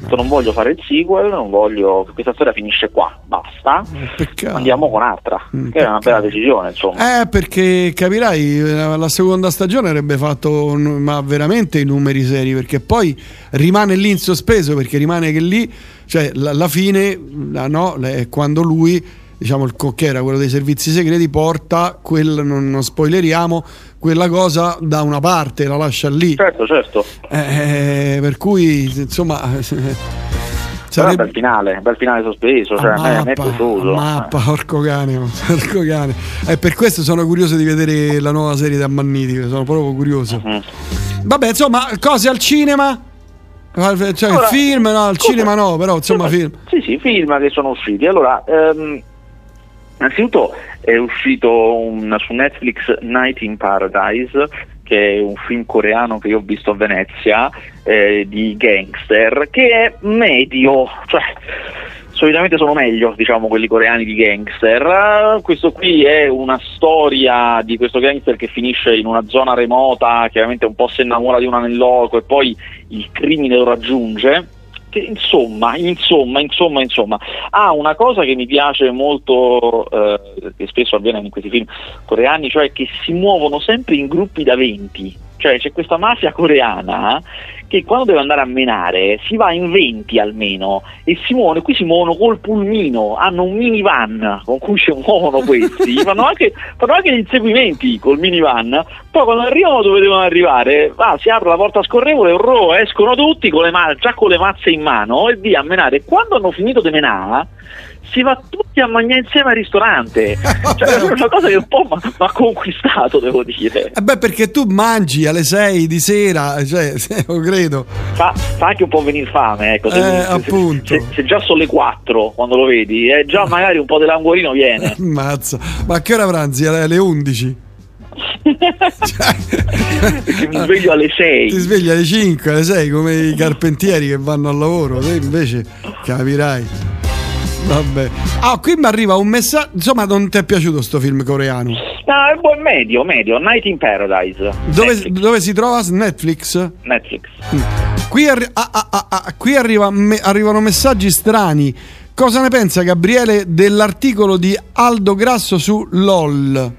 Detto, non voglio fare il sequel, non voglio, questa storia finisce qua, basta, andiamo con un'altra, che è una bella decisione insomma. Eh, perché capirai, eh, la seconda stagione avrebbe fatto ma veramente i numeri seri, perché poi rimane lì in sospeso, perché rimane che lì, cioè la- alla fine, la- no, è quando lui, diciamo il cocchiera, quello dei servizi segreti, porta quel, non, non spoileriamo, quella cosa da una parte, la lascia lì. Certo, certo. Eh, per cui, insomma... Però è bel finale, bel finale sospeso, cioè, a, me, a me è piaciuto. Mappa, porco cane, porco cane. E per questo sono curioso di vedere la nuova serie di Ammanniti, sono proprio curioso. Mhm. Vabbè, insomma, cose al cinema? Cioè, Allora, film, no, al cinema no, però insomma film. Sì, sì, film che sono usciti. Allora, ehm, innanzitutto è uscito un- su Netflix Night in Paradise, che è un film coreano che io ho visto a Venezia, eh, di gangster, che è medio, cioè solitamente sono meglio, diciamo, quelli coreani di gangster. Eh, questo qui è una storia di questo gangster che finisce in una zona remota, chiaramente un po' si innamora di una nel loco e poi il crimine lo raggiunge. Che insomma, insomma, insomma, insomma, ha una cosa che mi piace molto, eh, che spesso avviene in questi film coreani, cioè che si muovono sempre in gruppi da 20. Cioè c'è questa mafia coreana che quando deve andare a menare si va in 20 almeno e si muovono, qui si muovono col pulmino, hanno un minivan con cui si muovono questi, fanno anche, fanno anche gli inseguimenti col minivan, poi quando arrivano dove devono arrivare, va, si apre la porta scorrevole, orro, escono tutti con le ma- già con le mazze in mano e via a menare. Quando hanno finito di menare si va tutti a mangiare insieme al ristorante. Cioè, è una cosa che un po' mi ha conquistato, devo dire. Eh beh, perché tu mangi alle 6 di sera, cioè, lo credo. Fa, fa anche un po' venire fame, ecco. Se, Eh, se-. Se, se già sono le 4 quando lo vedi, eh, già magari un po' dell'anguorino viene. Mazza. Ma a che ora pranzi? Alle alle 11? Perché mi sveglio alle 6. Ti svegli alle 5, alle 6 come i carpentieri che vanno al lavoro, te invece capirai. Vabbè. Ah, qui mi arriva un messaggio. Insomma, non ti è piaciuto sto film coreano? No, è buon medio, medio. Night in Paradise. Dove, dove si trova? Netflix? Netflix. Qui, arri- ah, ah, ah, ah, qui arriva- me- arrivano messaggi strani. Cosa ne pensa Gabriele dell'articolo di Aldo Grasso su LOL?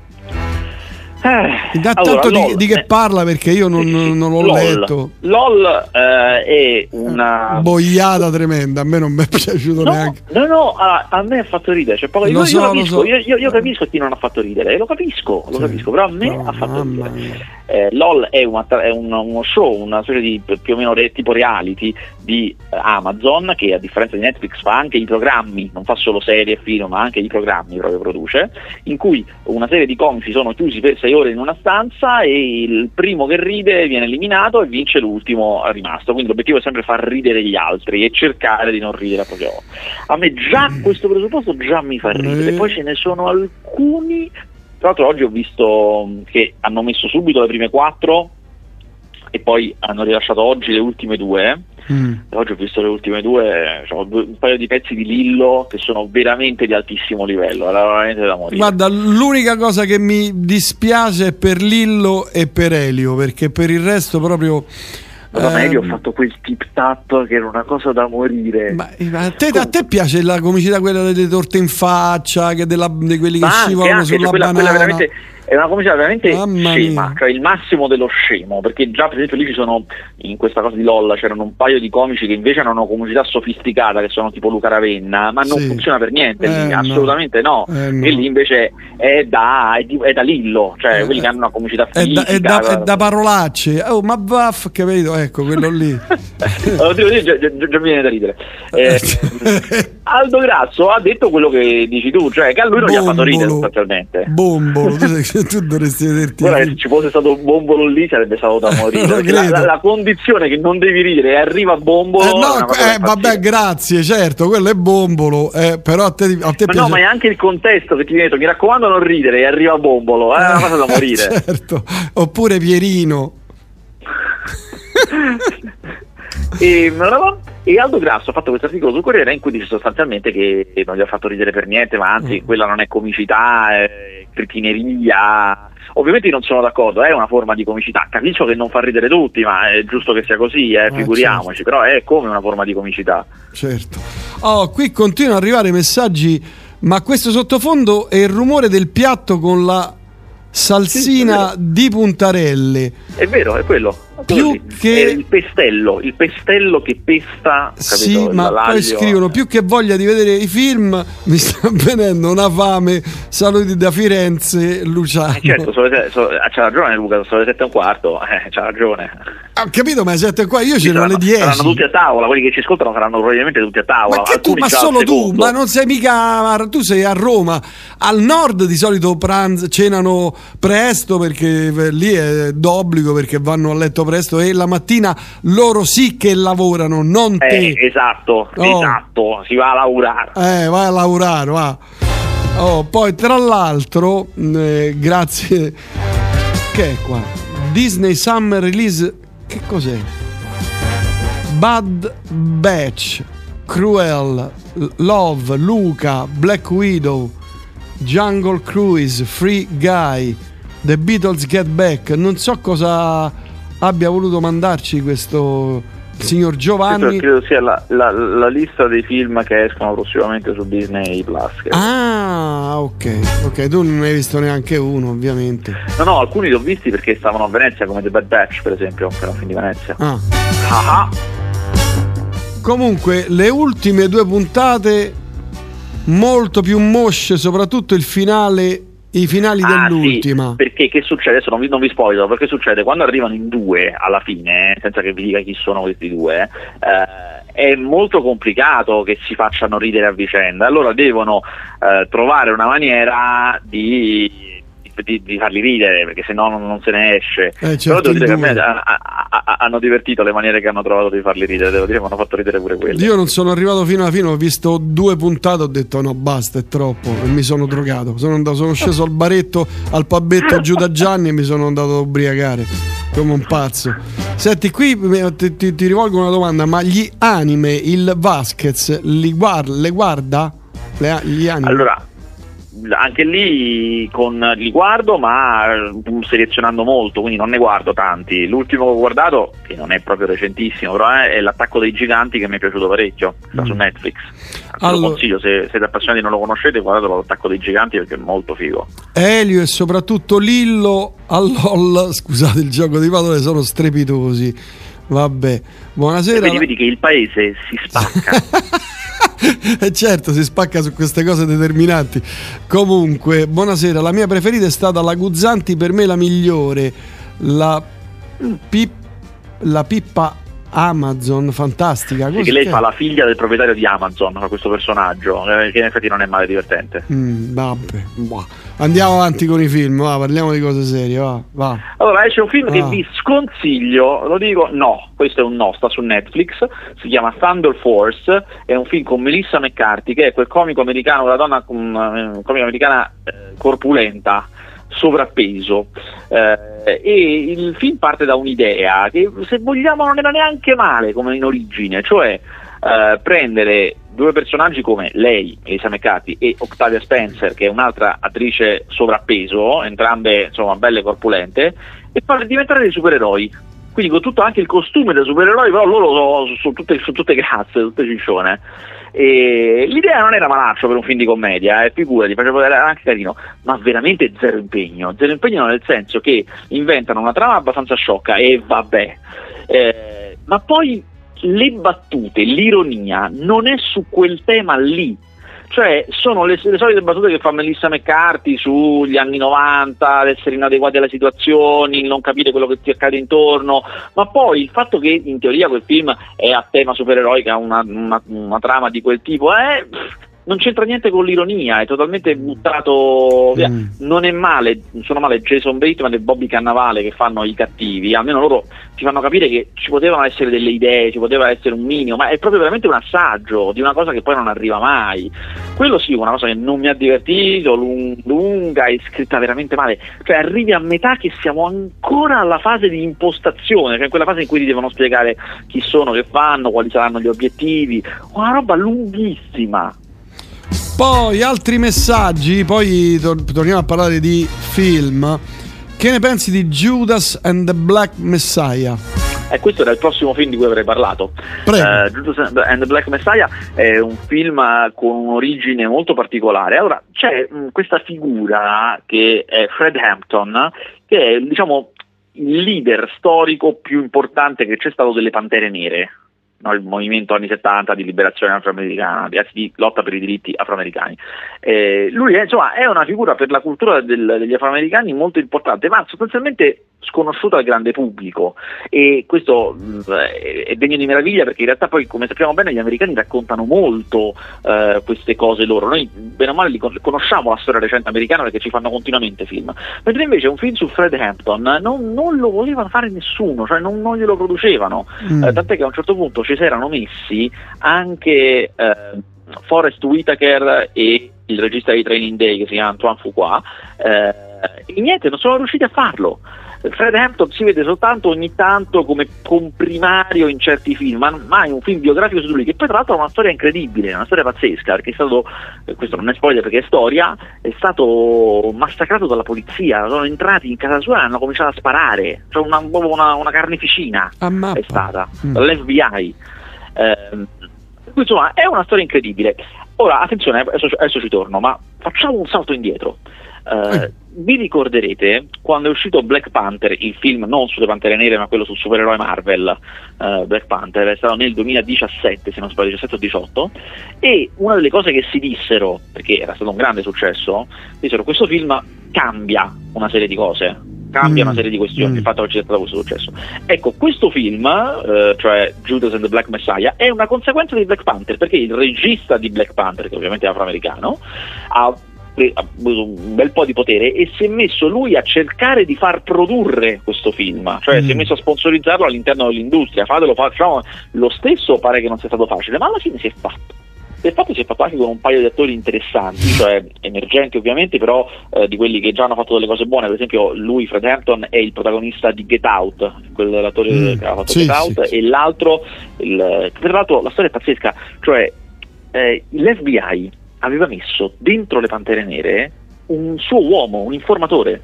Intanto allora, di, LOL, di che eh, parla perché io non, non l'ho LOL. letto. LOL eh, è una. Boiata tremenda, a me non mi è piaciuto neanche. No, no, a, a me ha fatto ridere. Cioè, io, so, io lo capisco, so. io, io- io capisco chi non ha fatto ridere, lo capisco, lo capisco, però a me ha fatto ridere. Eh, LOL è, una è un- uno show, una specie di più o meno re- tipo reality di eh, Amazon che a differenza di Netflix fa anche i programmi, non fa solo serie e film, ma anche i programmi proprio produce, in cui una serie di comici sono chiusi per sei ore in una stanza e il primo che ride viene eliminato e vince l'ultimo rimasto. Quindi l'obiettivo è sempre far ridere gli altri e cercare di non ridere a proprio. A me già questo presupposto già mi fa ridere, poi ce ne sono alcuni tra l'altro oggi ho visto mh, che hanno messo subito le prime quattro e poi hanno rilasciato oggi le ultime due. Mm. Oggi ho visto le ultime due, cioè, due- un paio di pezzi di Lillo che sono veramente di altissimo livello, era veramente da morire. Guarda, l'unica cosa che mi dispiace è per Lillo e per Elio, perché per il resto proprio... Madonna, ehm, io ho fatto quel tip tap che era una cosa da morire. Ma a te, a te piace la comicità quella delle torte in faccia, che della- di quelli che Ma scivolano anche, sulla cioè, quella, quella banana? veramente è una comicità veramente Mamma scema, mia. cioè il massimo dello scemo, perché già per esempio lì ci sono, in questa cosa di Lolla, c'erano un paio di comici che invece hanno una comicità sofisticata, che sono tipo Luca Ravenna, ma non Sì. funziona per niente, Eh, lì, no. assolutamente no. Eh, no. E lì invece è da, è, di- è da Lillo, cioè quelli che hanno una comicità È fisica. da, è da- è da parolacce. Oh, ma vaff, capito? Ecco, quello lì. Allora, devo dire, già, già- già mi viene da ridere. Eh, Aldo Grasso ha detto quello che dici tu, cioè che a lui non gli ha fatto ridere Bombolo. sostanzialmente. Bombolo, tu, sai- tu dovresti vederti. Guarda, se ci fosse stato un bombolo lì sarebbe stato da morire. La, la- la condizione che non devi ridere arriva bombolo. Eh, no, eh, vabbè, grazie, certo, quello è bombolo, eh, però a te, a te Ma piace... no, ma è anche il contesto che ti viene detto, mi raccomando non ridere e arriva bombolo, è una cosa da morire. certo. Oppure Pierino. E, e Aldo Grasso ha fatto questo articolo sul Corriere in cui dice sostanzialmente che non gli ha fatto ridere per niente, ma Mm. anzi quella non è comicità, è cretineria. Ovviamente io non sono d'accordo, è una forma di comicità, capisco che non fa ridere tutti, ma è giusto che sia così, eh, figuriamoci, però è come una forma di comicità. Certo. Oh, qui continuano ad arrivare messaggi, ma questo sottofondo è il rumore del piatto con la salsina di puntarelle. È vero, è quello. Più che- il pestello, il pestello che pesta, capito? Sì, ma l'aglio. poi scrivono più che voglia di vedere i film, mi sta venendo una fame. Saluti da Firenze, Luciano. Eh, certo, le se- so- c'ha ragione Luca, sono le sette e un quarto, eh, c'ha ragione. Ho capito, ma siete qua, io Sì, c'ero alle 10. Saranno tutti a tavola, quelli che ci ascoltano saranno probabilmente tutti a tavola. Ma, che tu, ma solo tu, ma non sei mica. Tu sei a Roma. Al nord di solito pranz, cenano presto perché eh, lì è d'obbligo perché vanno a letto presto e la mattina loro sì che lavorano, non te. Eh, esatto, Oh. esatto, si va a lavorare. Eh, vai a lavorare, va. Oh, poi tra l'altro, mh, eh, grazie. Che è qua? Disney Summer Release. Che cos'è? Bad Batch, Cruel, Love, Luca, Black Widow, Jungle Cruise, Free Guy, The Beatles Get Back. Non so cosa abbia voluto mandarci questo signor Giovanni. credo sia la, la- la lista dei film che escono prossimamente su Disney Plus. Ah, ok, ok, tu non ne hai visto neanche uno, ovviamente. No, no, alcuni li ho visti perché stavano a Venezia, come The Bad Batch, per esempio, che era un film di Venezia. Ah. Ah, ah. Comunque, le ultime due puntate molto più mosce, soprattutto il finale, i finali Ah, dell'ultima. sì, perché che succede? Adesso non vi, non vi spoilerò, perché succede quando arrivano in due alla fine, senza che vi dica chi sono questi due, eh, è molto complicato che si facciano ridere a vicenda. Allora devono eh, trovare una maniera di, di- di farli ridere, perché se no non, non se ne esce. Eh, Però certo, devo dire che a me ha- ha- ha- hanno divertito le maniere che hanno trovato di farli ridere, devo dire, mi hanno fatto ridere pure quelle. Io non sono arrivato fino alla fine, ho visto due puntate, ho detto no, basta, è troppo. E mi sono drogato. Sono, andato- sono sceso al baretto, al pabetto giù da Gianni e mi sono andato a ubriacare come un pazzo. Senti, qui ti, ti- ti rivolgo una domanda: ma gli anime, il Vasquez, li guarda, le guarda? Le- gli anime? Allora, anche lì con, li guardo, ma eh, selezionando molto, quindi non ne guardo tanti. L'ultimo che ho guardato, che non è proprio recentissimo, però è, è L'attacco dei giganti che mi è piaciuto parecchio, sta su Netflix. Ve Lo Allora- consiglio, se siete appassionati e non lo conoscete, guardatelo L'attacco dei giganti perché è molto figo. Elio e soprattutto Lillo all'OL, scusate il gioco di parole, sono strepitosi. Vabbè, buonasera. Vedi, vedi che il paese si spacca. E certo, si spacca su queste cose determinanti. Comunque, buonasera. La mia preferita è stata la Guzzanti, per me la migliore. La, pip- la pippa Amazon, fantastica. Sì, che lei che fa la figlia del proprietario di Amazon, fa questo personaggio, eh, che in effetti non è male divertente. Mm, vabbè, boh. Andiamo avanti con i film, va, parliamo di cose serie, va. va. Allora, esce un film che Ah. vi sconsiglio, lo dico, no, questo è un no, sta su Netflix, si chiama Thunder Force, è un film con Melissa McCarthy, che è quel comico americano, una donna con, eh, comica americana eh, corpulenta, sovrappeso, eh, e il film parte da un'idea che se vogliamo non era neanche male come in origine, cioè eh, prendere due personaggi come lei, Elisa McCarthy, e Octavia Spencer, che è un'altra attrice sovrappeso, entrambe insomma belle corpulente, e farle diventare dei supereroi. Quindi con tutto anche il costume da supereroi, però loro sono, sono tutte, sono tutte grazie, tutte ciccione. E l'idea non era malaccio per un film di commedia, eh, figurati, faceva era anche carino, ma veramente zero impegno. Zero impegno nel senso che inventano una trama abbastanza sciocca e vabbè. Eh, ma poi le battute, l'ironia non è su quel tema lì. Cioè, sono le, le solite battute che fa Melissa McCarthy sugli anni 90, l'essere inadeguati alle situazioni, non capire quello che ti accade intorno, ma poi il fatto che in teoria quel film è a tema supereroi, che ha una, una- una trama di quel tipo, è non c'entra niente con l'ironia, è totalmente buttato via. Non è male, sono male Jason Bateman e Bobby Cannavale che fanno i cattivi, almeno loro ti fanno capire che ci potevano essere delle idee, ci poteva essere un minimo, ma è proprio veramente un assaggio di una cosa che poi non arriva mai. Quello sì, una cosa che non mi ha divertito, lung- lunga e scritta veramente male. Cioè arrivi a metà che siamo ancora alla fase di impostazione, cioè quella fase in cui ti devono spiegare chi sono, che fanno, quali saranno gli obiettivi. Una roba lunghissima. Poi altri messaggi, poi tor- torniamo a parlare di film. Che ne pensi di Judas and the Black Messiah? E questo era il prossimo film di cui avrei parlato. Eh, Judas and the Black Messiah è un film eh, con un'origine molto particolare. Allora, c'è mh, questa figura che è Fred Hampton, che è diciamo il leader storico più importante che c'è stato delle Pantere Nere. No? il movimento anni 70 di liberazione afroamericana, di, lotta per i diritti afroamericani. Eh, lui è, insomma, è una figura per la cultura del- degli afroamericani molto importante, ma sostanzialmente sconosciuta al grande pubblico e questo mh, è- degno di meraviglia perché in realtà poi come sappiamo bene gli americani raccontano molto eh, queste cose loro, noi bene o male li con- conosciamo la storia recente americana perché ci fanno continuamente film, mentre invece un film su Fred Hampton non, non lo volevano fare nessuno, cioè non, non glielo producevano, Mm. Eh, tant'è che a un certo punto ci si erano messi anche eh, Forrest Whitaker e il regista di Training Day che si chiama Antoine Fuqua eh, e niente, non sono riusciti a farlo. Fred Hampton si vede soltanto ogni tanto come comprimario in certi film, ma mai un film biografico su di lui, che poi tra l'altro ha una storia incredibile, una storia pazzesca, perché è stato, eh, questo non è spoiler perché è storia, è stato massacrato dalla polizia, sono entrati in casa sua e hanno cominciato a sparare, cioè una, una, una carneficina è stata, Mm. Ehm, quindi, insomma, è una storia incredibile. Ora, attenzione, adesso, adesso ci torno, ma facciamo un salto indietro. Eh, vi ricorderete quando è uscito Black Panther, il film non sulle Pantere Nere, ma quello sul supereroe Marvel, eh, Black Panther, è stato nel 2017, se non sbaglio, 17 o 18, e una delle cose che si dissero, perché era stato un grande successo, dissero questo film cambia una serie di cose, cambia Mm. una serie di questioni, il fatto che ci sia stato questo successo. Ecco, questo film, eh, cioè Judas and the Black Messiah, è una conseguenza di Black Panther, perché il regista di Black Panther, che ovviamente è afroamericano, ha un bel po' di potere e si è messo lui a cercare di far produrre questo film, cioè Mm. si è messo a sponsorizzarlo all'interno dell'industria, fatelo, facciamo lo stesso pare che non sia stato facile, ma alla fine si è fatto. Si è fatto, si è fatto anche con un paio di attori interessanti, cioè emergenti ovviamente, però eh, di quelli che già hanno fatto delle cose buone, per esempio lui, Fred Hampton, è il protagonista di Get Out, quell'attore Mm, che ha fatto sì, Get Out, sì, e l'altro, il- tra l'altro la storia è pazzesca, cioè eh, l'FBI aveva messo dentro le Pantere Nere un suo uomo, un informatore.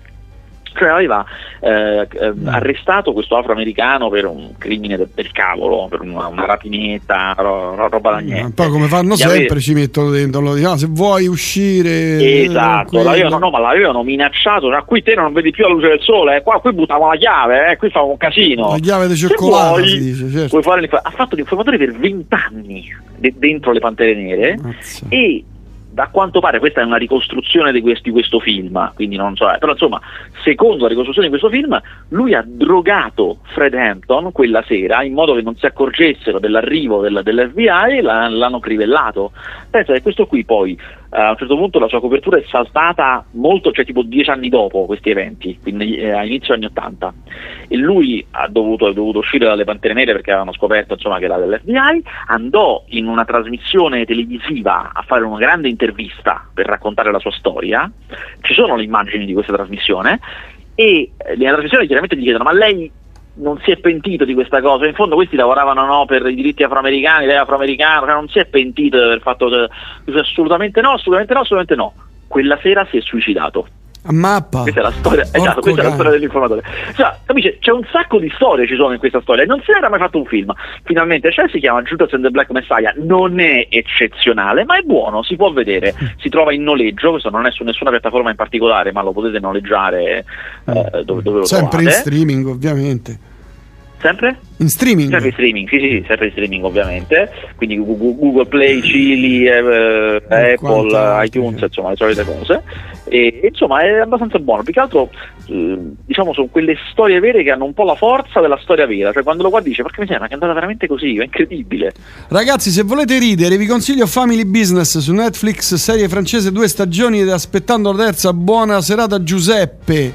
Cioè aveva eh, eh, arrestato questo afroamericano per un crimine del, del cavolo, per una, una rapinetta, ro- ro- roba da niente. Poi come fanno sempre ci mettono dentro, lo dicono, "Ah, se vuoi uscire... Esatto, quello". l'avevano, no, ma l'avevano minacciato, "Ah, qui te non vedi più la luce del sole, eh, qua qui buttiamo la chiave, eh, qui fa un casino. La chiave di cioccolato, vuoi, dice, certo. ha fatto l'informatore per vent'anni de- dentro le Pantere Nere e da quanto pare questa è una ricostruzione di, questi- questo film, quindi non so, eh, però insomma, secondo la ricostruzione di questo film, lui ha drogato Fred Hampton quella sera in modo che non si accorgessero dell'arrivo del- dell'FBI e l'ha- l'hanno crivellato. Pensa che questo qui poi a un certo punto la sua copertura è saltata molto, cioè tipo dieci anni dopo questi eventi, quindi eh, a inizio anni 80. E lui ha dovuto, è dovuto uscire dalle Pantere Nere perché avevano scoperto insomma, che era dell'FBI, andò in una trasmissione televisiva a fare una grande intervista per raccontare la sua storia, ci sono le immagini di questa trasmissione e eh, nella trasmissione chiaramente gli chiedono ma lei non si è pentito di questa cosa, in fondo questi lavoravano no, per i diritti afroamericani, lei è afroamericano, cioè non si è pentito del fatto che dice, assolutamente no, assolutamente no, assolutamente no. Quella sera si è suicidato. Mappa. Questa è la storia, esatto, questa è la storia dell'informatore. Cioè, capisci? C'è un sacco di storie ci sono in questa storia. e Non si era mai fatto un film. Finalmente c'è, si chiama Judas and the Black Messiah. Non è eccezionale, ma è buono, si può vedere. Si trova in noleggio, questo non è su nessuna piattaforma in particolare, ma lo potete noleggiare eh, dove, dove lo Sempre in streaming, ovviamente. Sempre? In streaming. Sempre in streaming, sì, sì, sì, sempre in streaming ovviamente. Quindi Google Play, Chili, eh, Apple, iTunes, insomma, le solite cose. E insomma è abbastanza buono. Più che altro, eh, diciamo, sono quelle storie vere che hanno un po' la forza della storia vera. Cioè, quando lo guardi dice, perché mi sembra che è andata veramente così, è incredibile. Ragazzi, se volete ridere, vi consiglio Family Business su Netflix, serie francese, due stagioni ed aspettando la terza. Buona serata, Giuseppe.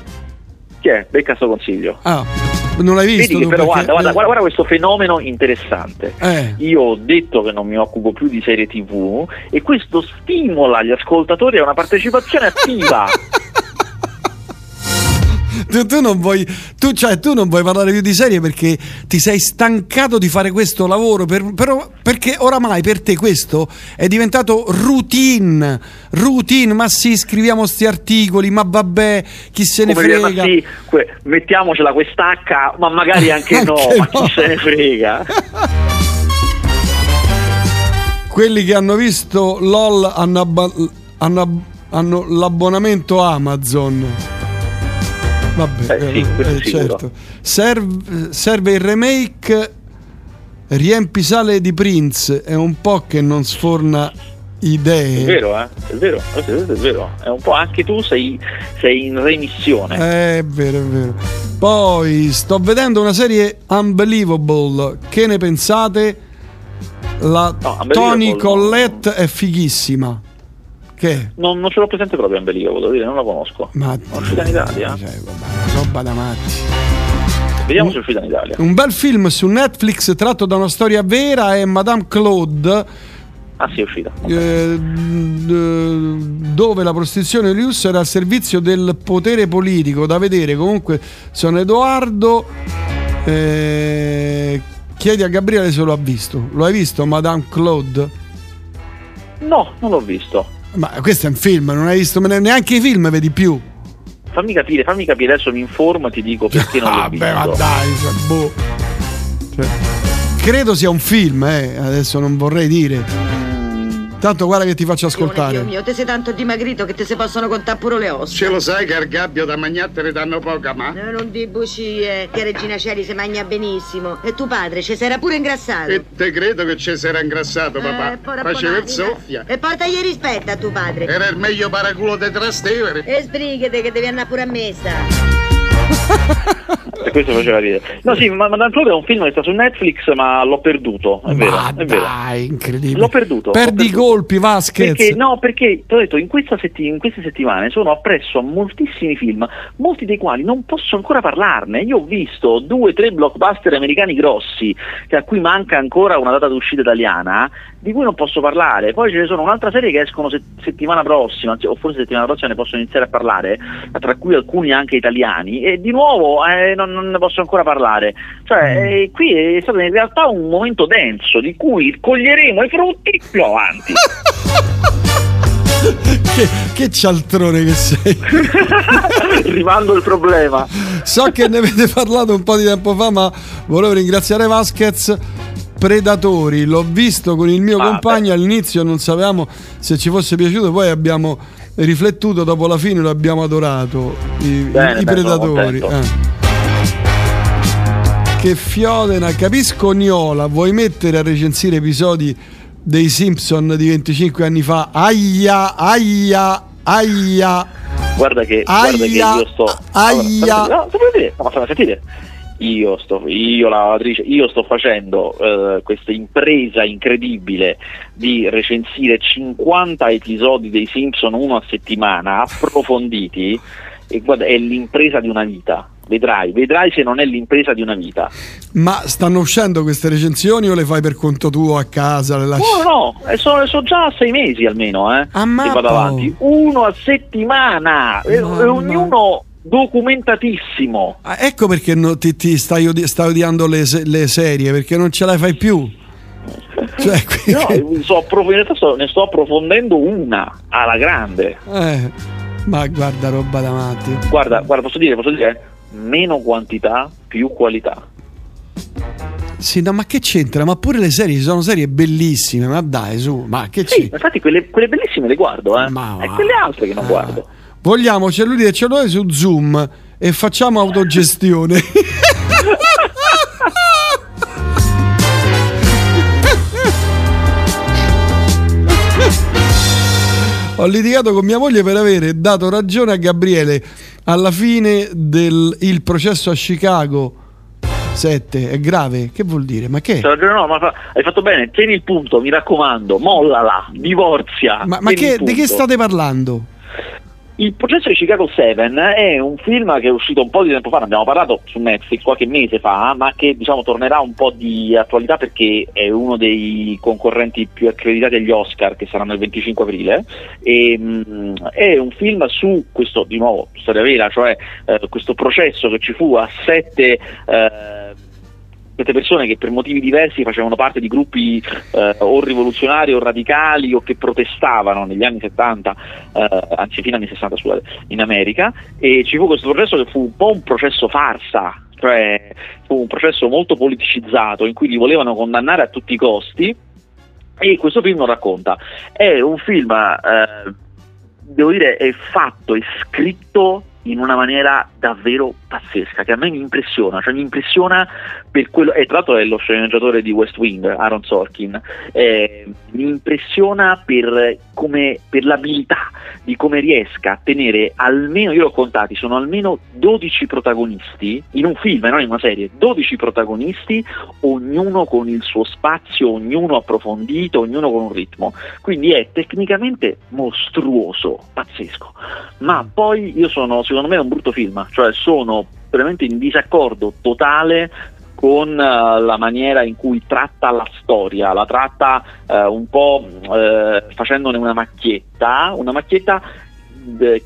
Chi è? Becca sto consiglio. Ah, non l'hai visto? Vedi che però perché- guarda, guarda, guarda, guarda questo fenomeno interessante. Eh. Io ho detto che non mi occupo più di serie tv e questo stimola gli ascoltatori a una partecipazione attiva. Tu, tu non vuoi, tu, cioè, tu non vuoi parlare più di serie perché ti sei stancato di fare questo lavoro, per- però, perché oramai per te questo è diventato routine, routine, ma sì, scriviamo sti articoli, ma vabbè, chi se ne Come dire, frega. ma sì, que- mettiamocela quest'H, ma magari anche, no, Anche ma no. chi se ne frega. Quelli che hanno visto LOL hanno, abba- hanno ab- hanno l'abbonamento Amazon. Vabbè, Eh, sì, eh, eh, certo. Serv- serve il remake Riempi sale di Prince, è un po' che non sforna idee. È vero, eh? È vero, è vero. È un po' anche tu sei, sei in remissione. Eh, È vero, è vero. Poi sto vedendo una serie Unbelievable. Che ne pensate? La Unbelievable Tony no. Collette è fighissima. Che? Non, non ce l'ho presente proprio Unbelievable, devo dire, non la conosco. Ma Non uscita in Italia. roba da matti. Vediamo se è uscita in Italia. Un bel film su Netflix tratto da una storia vera è Madame Claude. Ah sì, è uscita. eh, dove la prostituzione di lusso era al servizio del potere politico da vedere comunque sono Edoardo eh, chiedi a Gabriele se lo ha visto lo hai visto Madame Claude? No, non l'ho visto. Ma questo è un film non hai visto neanche i film vedi più Fammi capire, fammi capire, adesso mi informo e ti dico perché non l'ho visto. Vabbè, ma dai, cioè, boh. Cioè, credo sia un film, eh. adesso non vorrei dire. Tanto guarda che ti faccio Dio ascoltare. mio, te sei tanto dimagrito che te si possono contare pure le ossa. Ce lo sai che al gabbio da mangiare ne danno poca, ma? Eh, non di bugie, che Regina Celi si mangia benissimo. E tuo padre ci era pure ingrassato. E te credo che ci sarà ingrassato, Eh, papà. Faceva il soffia. E portagli rispetto a tuo padre. Era il meglio paraculo di Trastevere. E sbrighete che devi andare pure a messa. E questo faceva ridere. No, sì, ma Claude è un film che sta su Netflix, ma l'ho perduto. È vero, Ma è vero. incredibile. L'ho perduto. Perdi i colpi, Vasquez. Perché, no, perché ti ho detto, in, questa setti- in queste settimane sono appresso a moltissimi film, molti dei quali non posso ancora parlarne. Io ho visto due o tre blockbuster americani grossi, che a cui manca ancora una data d'uscita italiana, di cui non posso parlare. Poi ce ne sono un'altra serie che escono se- settimana prossima, o forse settimana prossima ne posso iniziare a parlare, tra cui alcuni anche italiani, e di nuovo eh, non, non ne posso ancora parlare. Cioè, eh, qui è stato in realtà un momento denso di cui coglieremo i frutti più avanti. che, che cialtrone che sei. Rimando il problema. So che ne avete parlato un po' di tempo fa, ma volevo ringraziare Vasquez. Predatori, l'ho visto con il mio Ah, compagno all'inizio, non sapevamo se ci fosse piaciuto, poi abbiamo riflettuto, dopo la fine lo abbiamo adorato. I, Bene, i sono predatori. eh. Che fiodena, capisco Niola, vuoi mettere a recensire episodi dei Simpson di 25 anni fa? Aia, aia, aia. Guarda che, guarda che Aia, io sto. aia. Allora, no, devo dire, no, ma fammi sentire. Io sto, io lavatrice, io sto facendo eh, questa impresa incredibile di recensire 50 episodi dei Simpson uno a settimana, approfonditi, e guarda, è l'impresa di una vita. Vedrai, vedrai se non è l'impresa di una vita. Ma stanno uscendo queste recensioni o le fai per conto tuo a casa? Le lasci? No, no, e sono, sono già sei mesi almeno, eh. Ammappo. Che vado avanti. Uno a settimana, e, e ognuno documentatissimo. Ah, ecco perché no- ti, ti stai, odi- stai odiando le, se- le serie, perché non ce la fai più. Cioè, qui- No, approf- in realtà sto- ne sto approfondendo una alla grande. eh, Ma guarda, roba da matti. Guarda, guarda, posso dire, posso dire, meno quantità, più qualità. Sì, no, ma che c'entra? Ma pure le serie sono serie bellissime, ma dai, su, ma che Sì, c'è? infatti quelle, quelle bellissime le guardo, eh. e quelle altre che non guardo. Vogliamo cellulari e cellulari su Zoom e facciamo autogestione. Ho litigato con mia moglie per avere dato ragione a Gabriele alla fine del il processo a Chicago 7. È grave? Che vuol dire? Ma che? Cioè, no, ma fa- hai fatto bene, tieni il punto, mi raccomando, mollala, divorzia. Ma, ma che, di che state parlando? Il processo di Chicago 7 è un film che è uscito un po' di tempo fa, ne abbiamo parlato su Netflix qualche mese fa, ma che diciamo tornerà un po' di attualità perché è uno dei concorrenti più accreditati agli Oscar che saranno il 25 aprile. E, mh, è un film su questo, di nuovo, storia vera, cioè eh, questo processo che ci fu a sette. eh, queste persone che per motivi diversi facevano parte di gruppi eh, o rivoluzionari o radicali o che protestavano negli anni 70, eh, anzi fino agli anni 60 scusate, in America e ci fu questo processo che fu un po' un processo farsa, cioè fu un processo molto politicizzato in cui li volevano condannare a tutti i costi e questo film lo racconta. È un film, eh, devo dire, è fatto, è scritto in una maniera davvero pazzesca, che a me mi impressiona, cioè mi impressiona quello, e tra l'altro è lo sceneggiatore di West Wing, Aaron Sorkin, eh, mi impressiona per, come, per l'abilità di come riesca a tenere almeno, io l'ho contati, sono almeno 12 protagonisti, in un film, non in una serie, 12 protagonisti, ognuno con il suo spazio, ognuno approfondito, ognuno con un ritmo, quindi è tecnicamente mostruoso, pazzesco, ma poi io sono, secondo me è un brutto film, cioè sono veramente in disaccordo totale con eh, la maniera in cui tratta la storia, la tratta eh, un po' eh, facendone una macchietta, una macchietta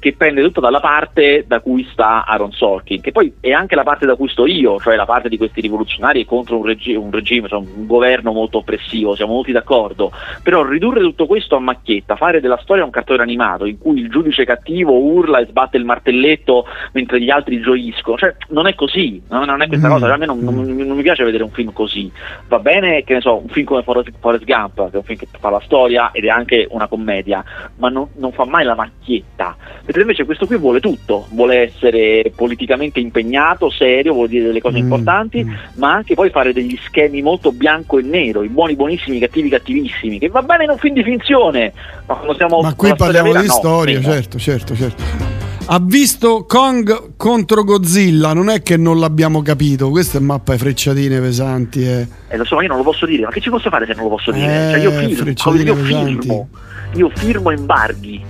che pende tutta dalla parte da cui sta Aaron Sorkin, che poi è anche la parte da cui sto io, cioè la parte di questi rivoluzionari contro un, regi- un regime, cioè un governo molto oppressivo, siamo tutti d'accordo, però ridurre tutto questo a macchietta, fare della storia un cartone animato in cui il giudice cattivo urla e sbatte il martelletto mentre gli altri gioiscono, cioè non è così, no? non è questa Mm. cosa, cioè, a me non, non- non mi piace vedere un film così, va bene che ne so, un film come Forrest, Forrest Gump, che è un film che fa la storia ed è anche una commedia, ma non, non fa mai la macchietta, mentre invece questo qui vuole tutto, vuole essere politicamente impegnato, serio, vuole dire delle cose importanti, ma anche poi fare degli schemi molto bianco e nero, i buoni buonissimi, i cattivi cattivissimi, che va bene in un film di finzione, ma quando siamo Ma qui parliamo vera, di no, storia, meno. certo, certo, certo. Ha visto Kong contro Godzilla, non è che non l'abbiamo capito, questa è mappa di frecciatine pesanti. Eh. Eh, lo so, io non lo posso dire, ma che ci posso fare se non lo posso dire? Eh, cioè io firmo, frecciatine io firmo, io firmo embarghi.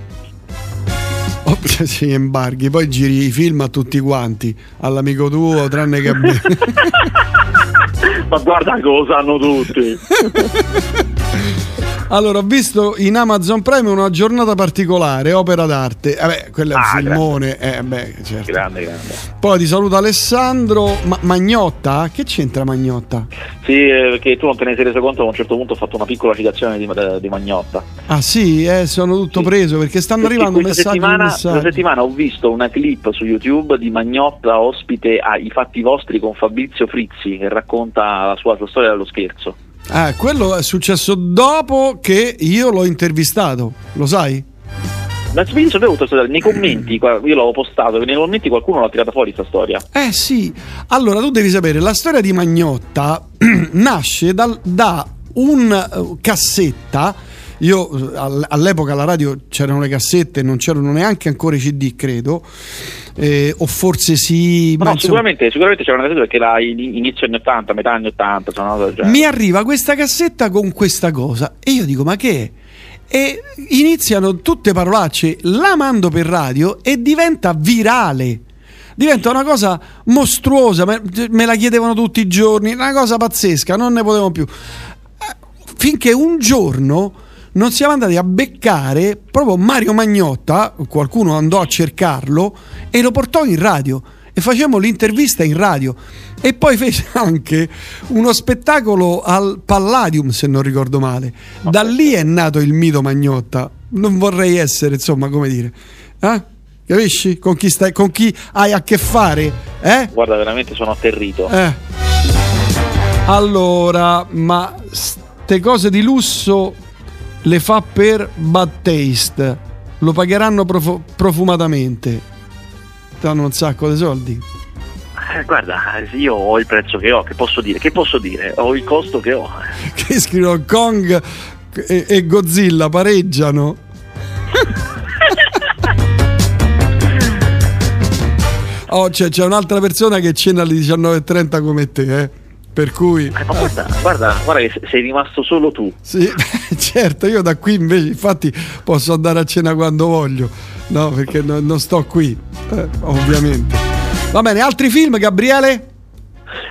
Oh, sì, embarghi, poi giri i film a tutti quanti, all'amico tuo, tranne che a me. ma guarda cosa hanno tutti. Allora, ho visto in Amazon Prime una giornata particolare, opera d'arte. Vabbè, quello è un Ah, filmone. Eh, beh, certo. Grande, grande. Poi ti saluta Alessandro. Ma- Magnotta? Che c'entra Magnotta? Sì, eh, perché tu non te ne sei reso conto, a un certo punto ho fatto una piccola citazione di, di Magnotta. Ah sì, eh, sono tutto preso perché stanno Perché arrivando questa messaggi, settimana, messaggi. questa settimana ho visto una clip su YouTube di Magnotta ospite a I fatti vostri con Fabrizio Frizzi che racconta la sua, sua storia dello scherzo. Ah, quello è successo dopo che io l'ho intervistato, lo sai? Ma io sapevo questa storia, nei commenti, io l'avevo postato, nei commenti qualcuno l'ha tirata fuori questa storia. Eh sì, allora tu devi sapere, la storia di Magnotta nasce dal- da un eh, cassetta, io all- all'epoca alla radio c'erano le cassette, non c'erano neanche ancora i CD credo, eh, o forse sì, Ma no, insomma- sicuramente, sicuramente c'era una cassetta perché era in- inizio anni 80, metà anni 80, sono genere. mi arriva questa cassetta con questa cosa e io dico ma che è? E iniziano tutte parolacce, la mando per radio e diventa virale. Diventa una cosa mostruosa, me, me la chiedevano tutti i giorni, una cosa pazzesca, non ne potevo più. Eh, Finché un giorno non siamo andati a beccare proprio Mario Magnotta, qualcuno andò a cercarlo e lo portò in radio e facemmo l'intervista in radio e poi fece anche uno spettacolo al Palladium se non ricordo male da lì è nato il mito Magnotta non vorrei essere insomma come dire eh? Capisci? Con chi, stai, con chi hai a che fare? Eh? Guarda, veramente sono atterrito. Eh. Allora, ma ste cose di lusso le fa per bad taste. Lo pagheranno profo- profumatamente. Danno un sacco di soldi. Eh, guarda, io ho il prezzo che ho, che posso dire? Che posso dire? Ho il costo che ho. Che scrivono Kong e, e Godzilla pareggiano. Oh, c'è, c'è un'altra persona che cena alle 19.30 come te, eh. Per cui. Eh, ma guarda, guarda, guarda che sei rimasto solo tu. Sì, certo, io da qui invece, infatti, posso andare a cena quando voglio, no? Perché no- non sto qui, eh, ovviamente. Va bene, altri film, Gabriele?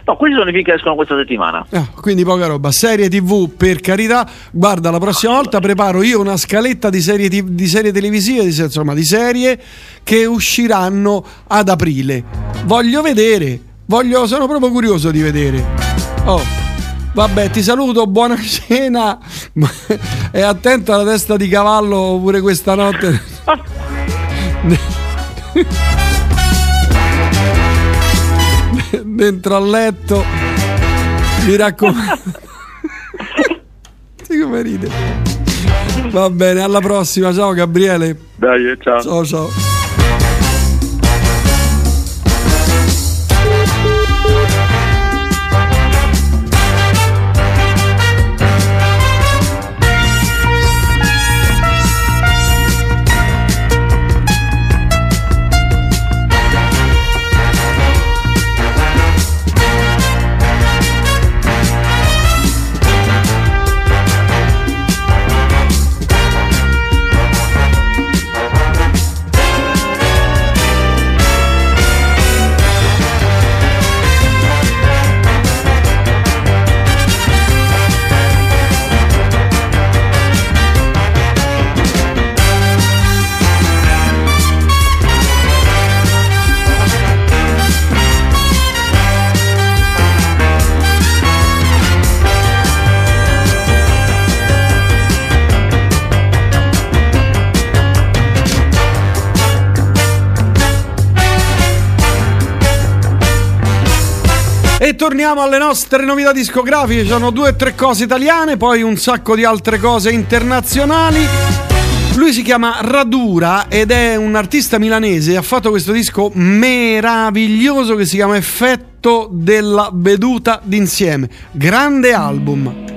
No, questi sono i film che escono questa settimana. Ah, quindi poca roba. Serie TV, per carità. Guarda, la prossima volta preparo io una scaletta di serie, TV di serie televisive, di, insomma, di serie che usciranno ad aprile. Voglio vedere, voglio, sono proprio curioso di vedere. Oh. Vabbè, ti saluto, buona cena e attento alla testa di cavallo pure questa notte. Dentro al letto. Mi raccomando. Sì, come ride. Va bene, alla prossima. Ciao Gabriele. Dai, ciao. Ciao ciao. Torniamo alle nostre novità discografiche. Ci sono due o tre cose italiane, poi un sacco di altre cose internazionali. Lui si chiama Radura ed è un artista milanese. Ha fatto questo disco meraviglioso che si chiama Effetto della veduta d'insieme. Grande album.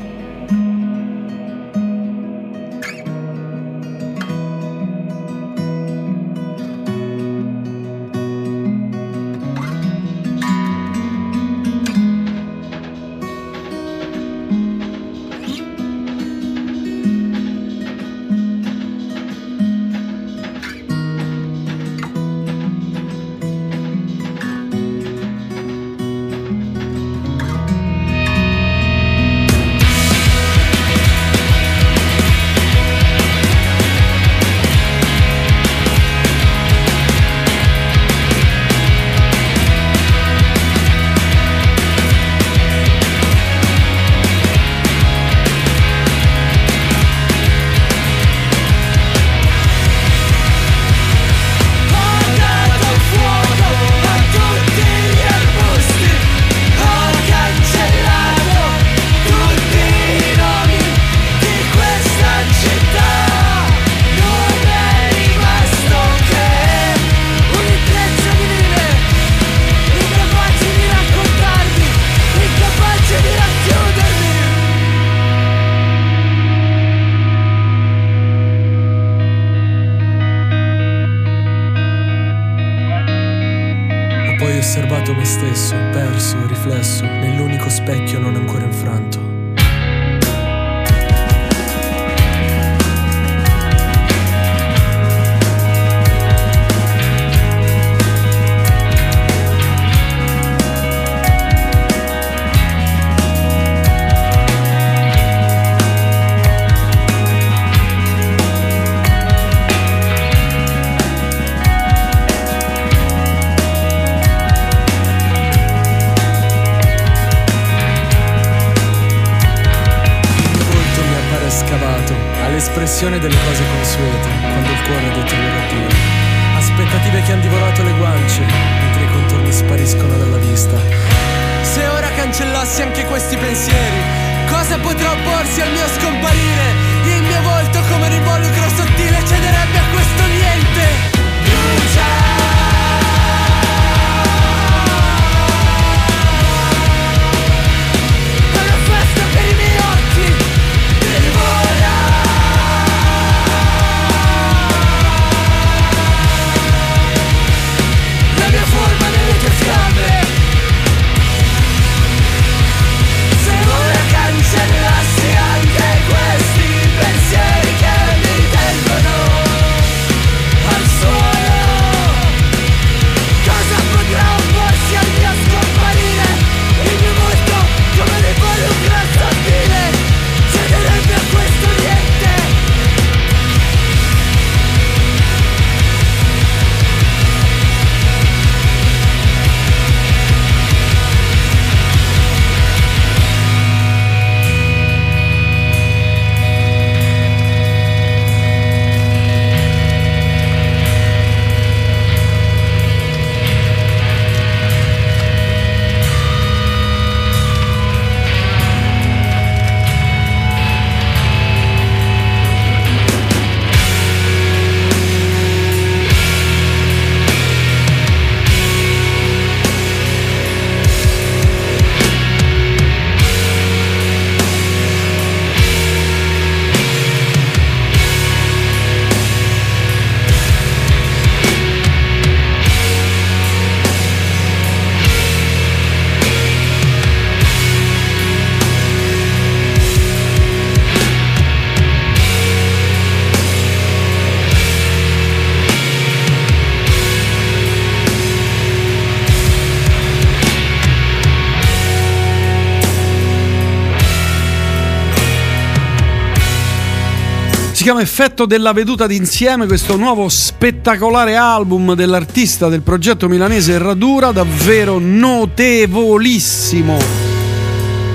chiama Effetto della veduta d'insieme, questo nuovo spettacolare album dell'artista del progetto milanese Radura, davvero notevolissimo.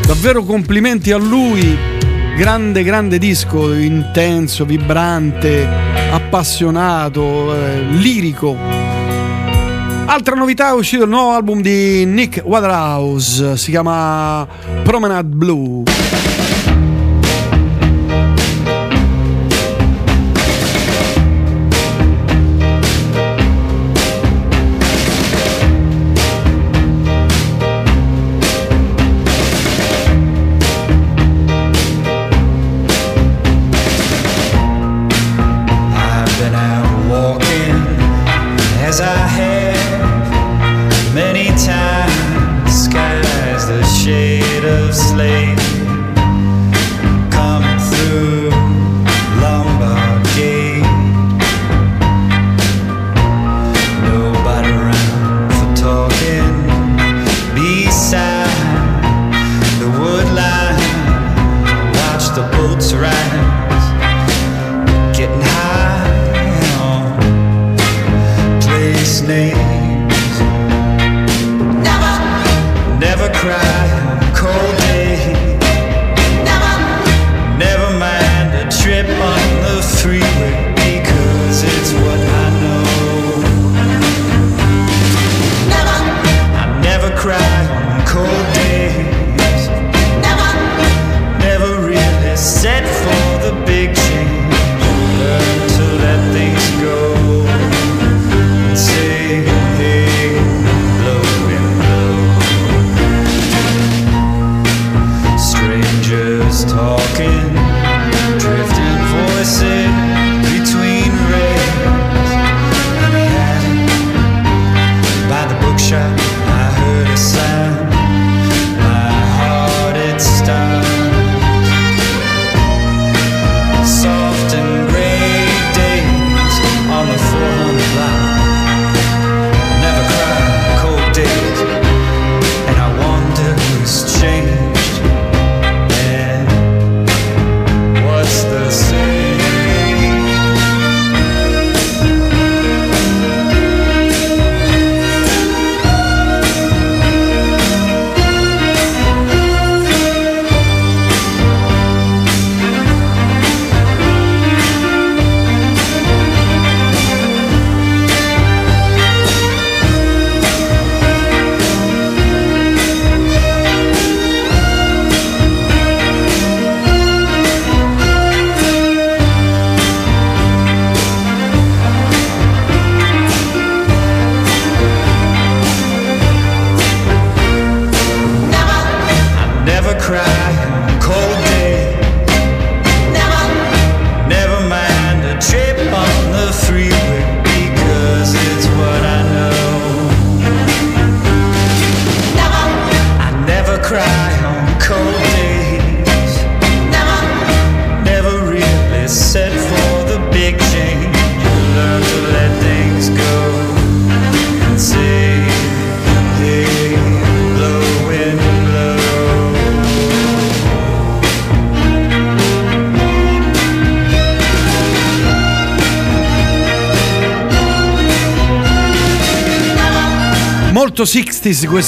Davvero complimenti a lui. Grande, grande disco, intenso, vibrante, appassionato, eh, lirico. Altra novità è uscito il nuovo album di Nick Waterhouse, si chiama Promenade Blue.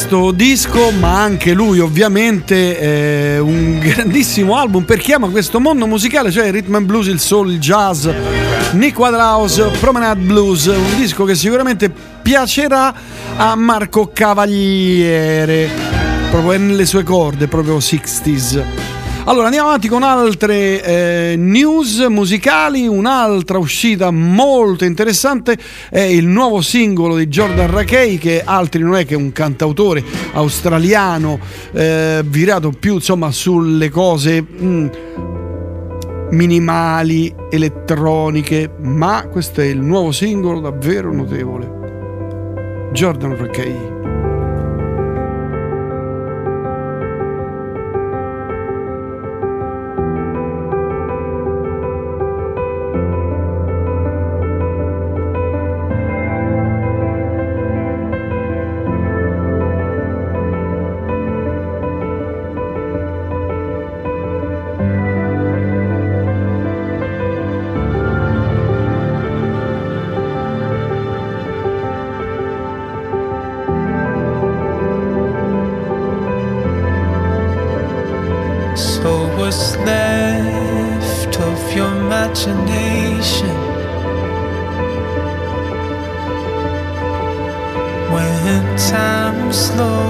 Questo disco, ma anche lui ovviamente è un grandissimo album per chi ama questo mondo musicale, cioè il rhythm and blues, il soul, il jazz, Nick Waterhouse, Promenade Blues, un disco che sicuramente piacerà a Marco Cavaliere, proprio nelle sue corde, proprio 60s. Allora andiamo avanti con altre eh, news musicali, un'altra uscita molto interessante è il nuovo singolo di Jordan Rakei che altri non è che un cantautore australiano eh, virato più insomma sulle cose mm, minimali, elettroniche, ma questo è il nuovo singolo davvero notevole. Jordan Rakei. When time slows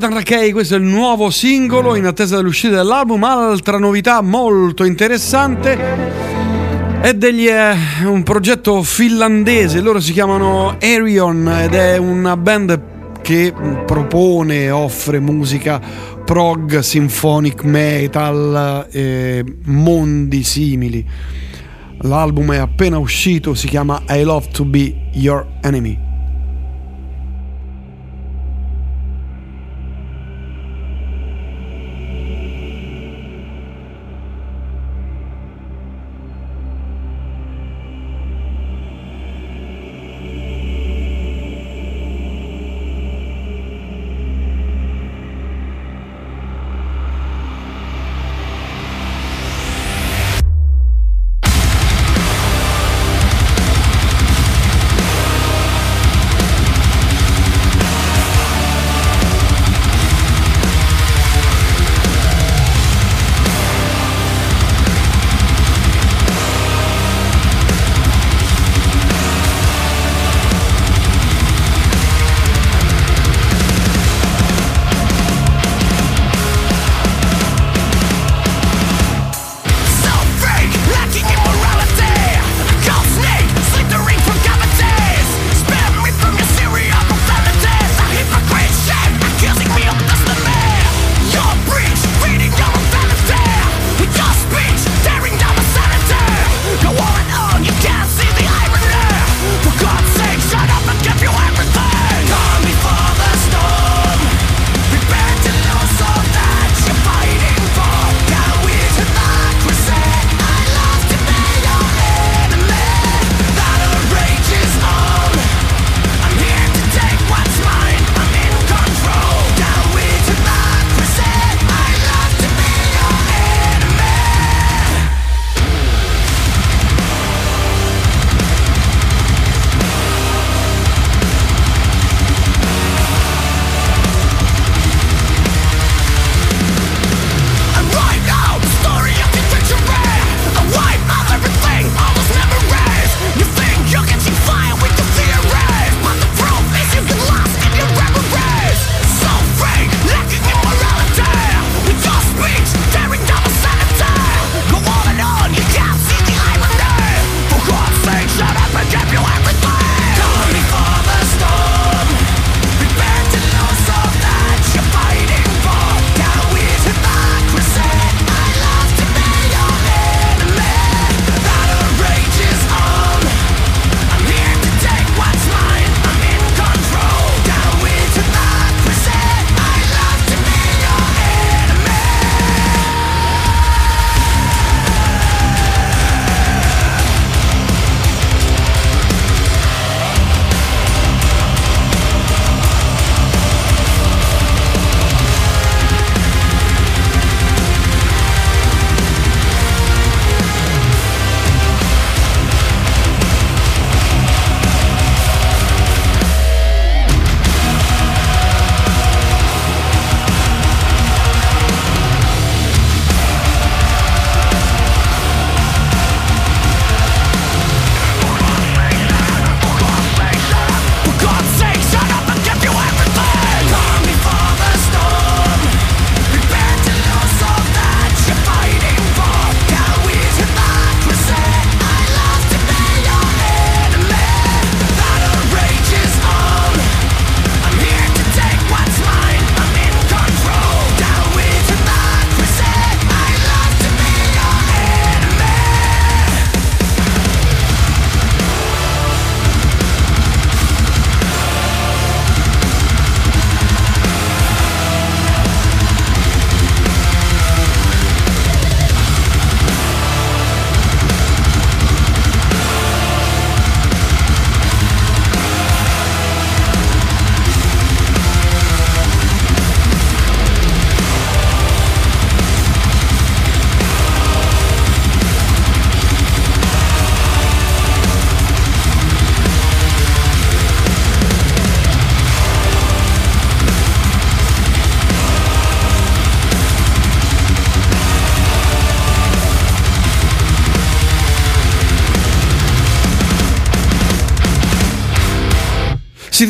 Jordan Rakei, questo è il nuovo singolo in attesa dell'uscita dell'album. Altra novità molto interessante è degli, eh, un progetto finlandese, loro si chiamano Arion ed è una band che propone e offre musica prog, symphonic metal, eh, mondi simili. L'album è appena uscito, si chiama I Love to Be Your Enemy.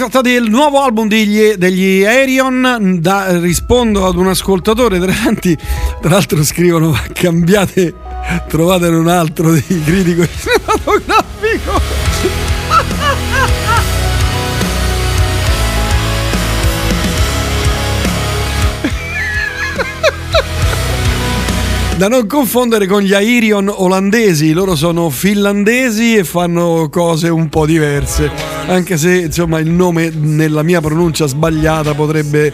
Tratta del nuovo album degli, degli Aerion. Da- rispondo ad un ascoltatore. Tra l'altro- tra l'altro scrivono: cambiate, trovatene un altro di critico cinematografico. Da non confondere con gli Airion olandesi, loro sono finlandesi e fanno cose un po' diverse, anche se insomma il nome nella mia pronuncia sbagliata potrebbe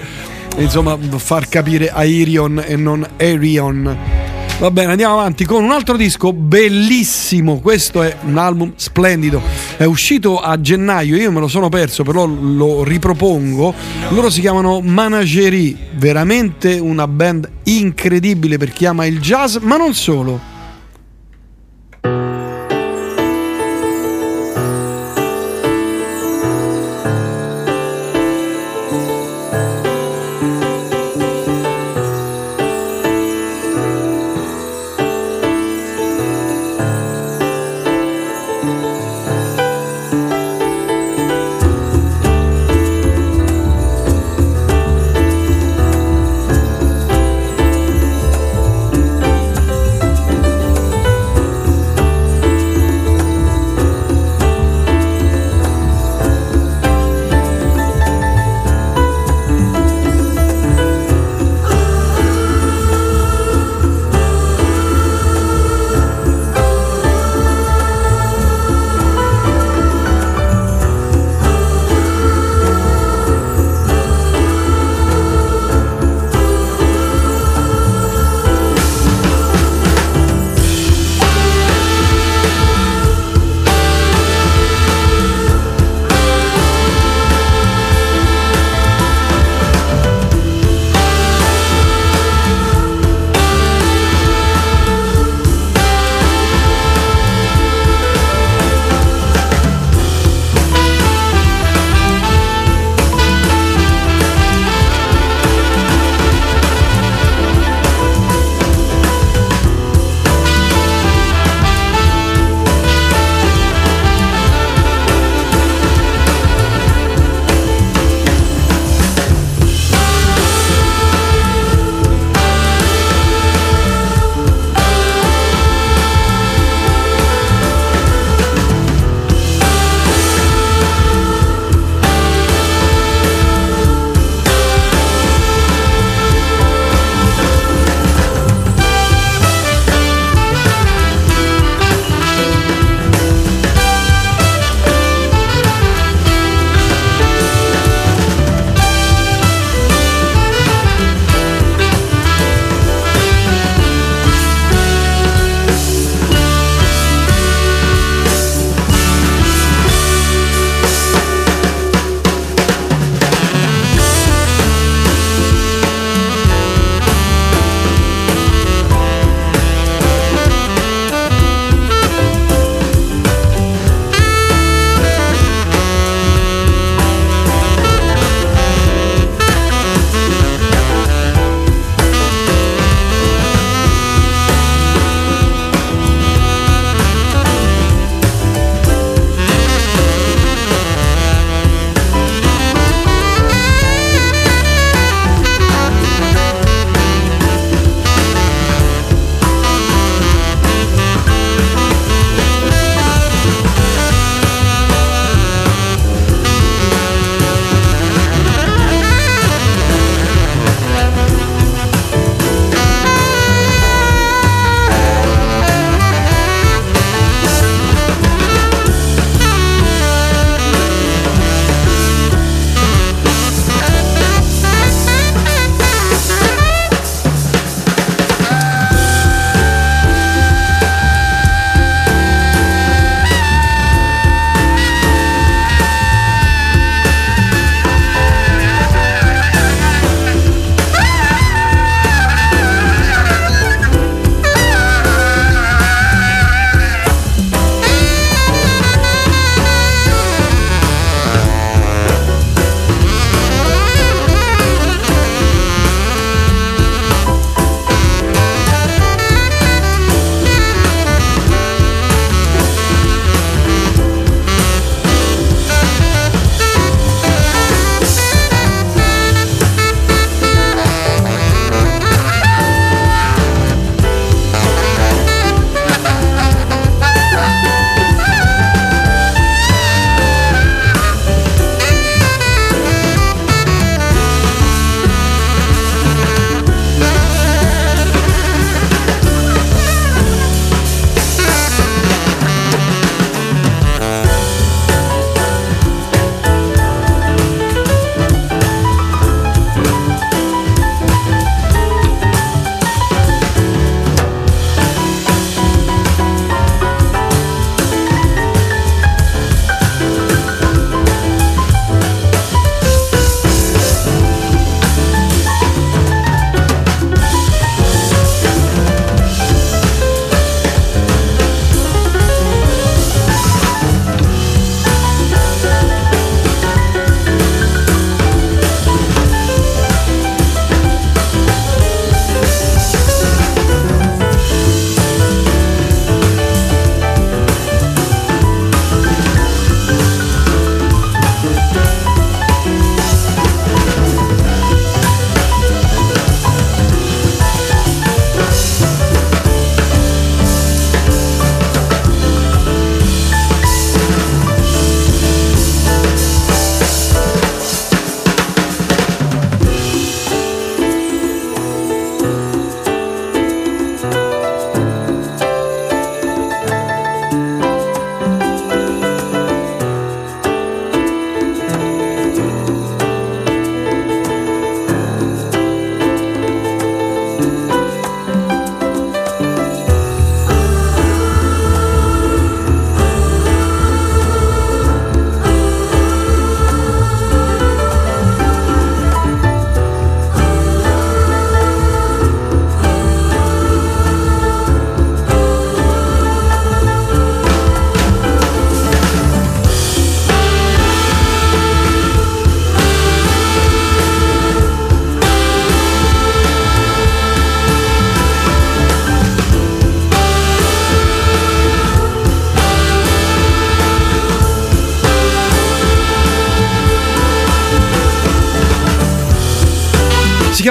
insomma far capire Airion e non Airion. Va bene, andiamo avanti con un altro disco bellissimo. Questo è un album splendido. È uscito a gennaio, io me lo sono perso, però lo ripropongo. Loro si chiamano Managerie, veramente una band incredibile per chi ama il jazz, ma non solo.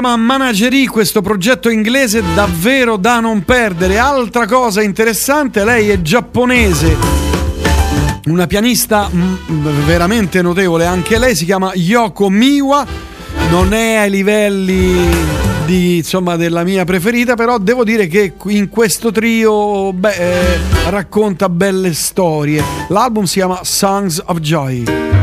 Chiama Managerie, questo progetto inglese davvero da non perdere. Altra cosa interessante, lei è giapponese, una pianista mm, veramente notevole, anche lei si chiama Yoko Miwa, non è ai livelli di, insomma, della mia preferita, però devo dire che in questo trio beh, eh, racconta belle storie. L'album si chiama Songs of Joy.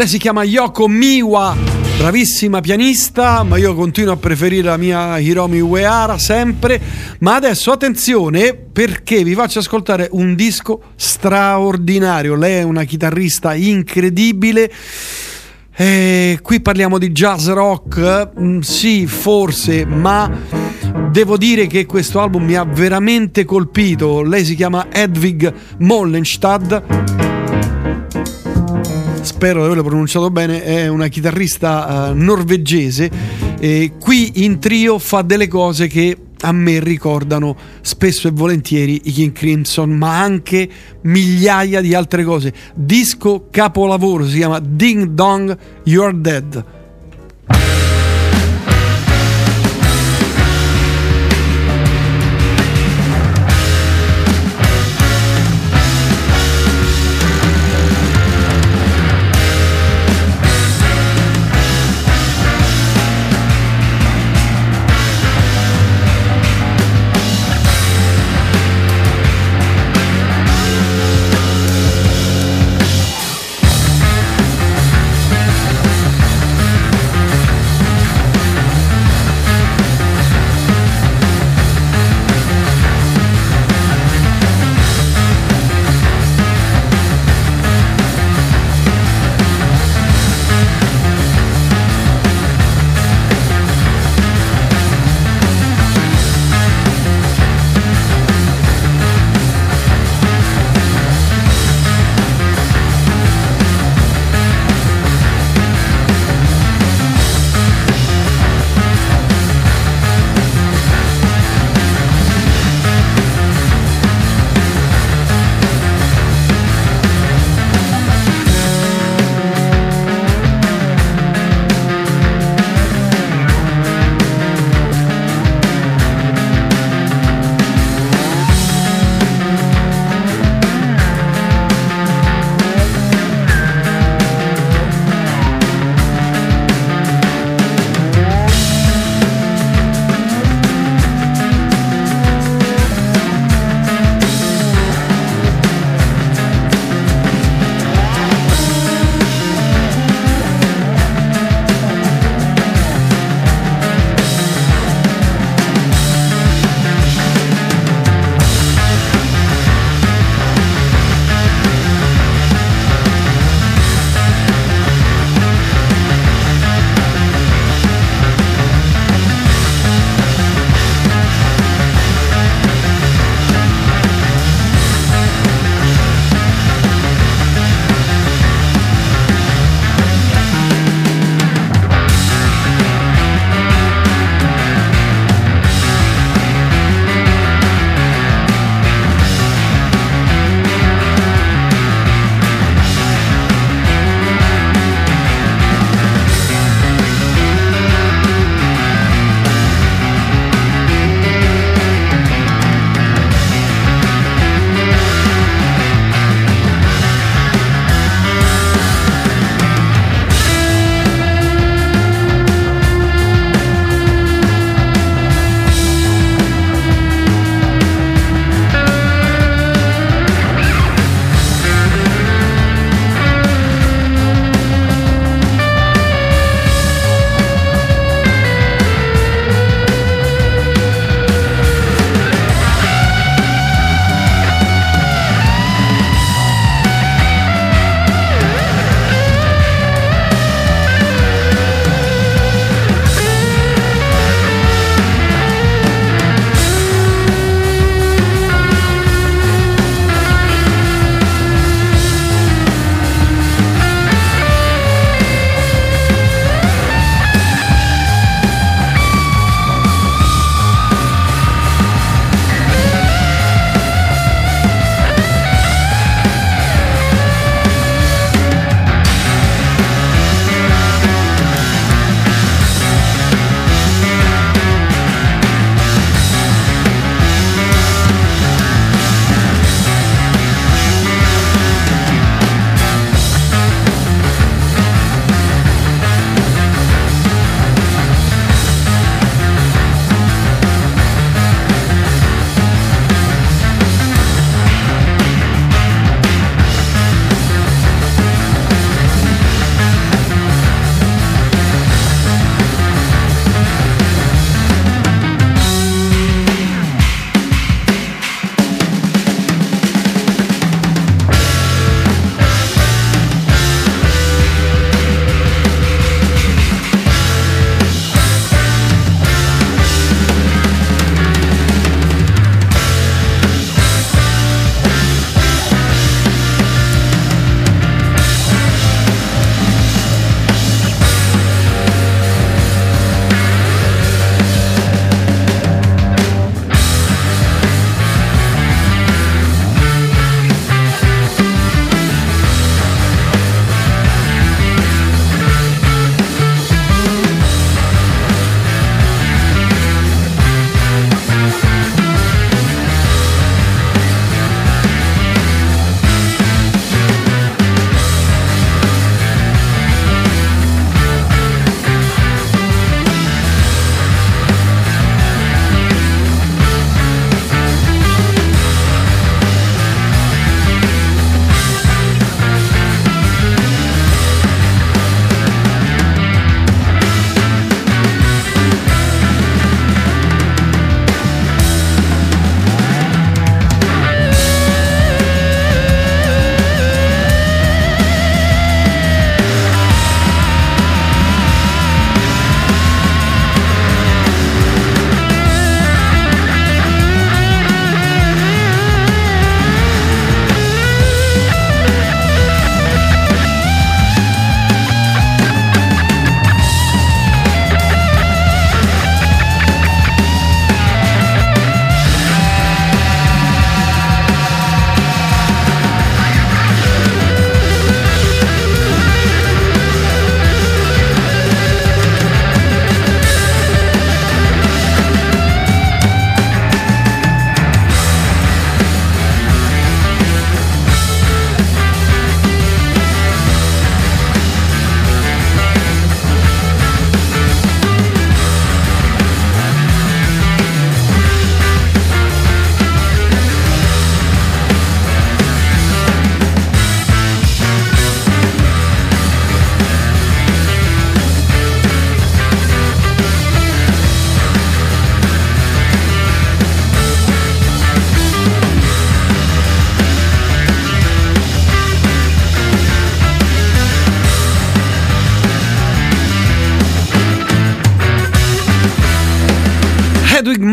Lei si chiama Yoko Miwa, bravissima pianista, ma io continuo a preferire la mia Hiromi Uehara sempre. Ma adesso attenzione perché vi faccio ascoltare un disco straordinario. Lei è una chitarrista incredibile. Eh, qui parliamo di jazz rock, mm, sì, forse, ma devo dire che questo album mi ha veramente colpito. Lei si chiama Edvig Mollenstad. Spero di averlo pronunciato bene, è una chitarrista eh, norvegese e qui in trio fa delle cose che a me ricordano spesso e volentieri i King Crimson, ma anche migliaia di altre cose. Disco capolavoro si chiama Ding Dong You're Dead.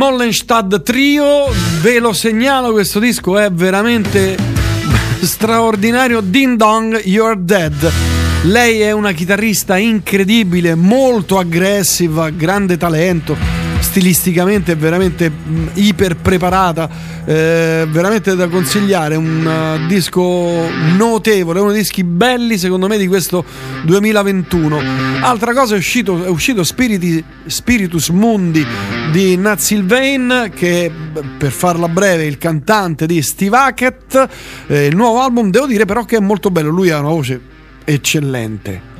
Mollenstad Trio, ve lo segnalo, questo disco è veramente straordinario. Ding Dong, You're Dead. Lei è una chitarrista incredibile, molto aggressiva, grande talento, stilisticamente veramente mh, iper preparata, eh, veramente da consigliare, un uh, disco notevole, uno dei dischi belli secondo me di questo 2021. Altra cosa è uscito, è uscito Spiriti- Spiritus Mundi di Nat Sylvain che per farla breve il cantante di Steve Hackett, Eh, il nuovo album devo dire però che è molto bello, lui ha una voce eccellente.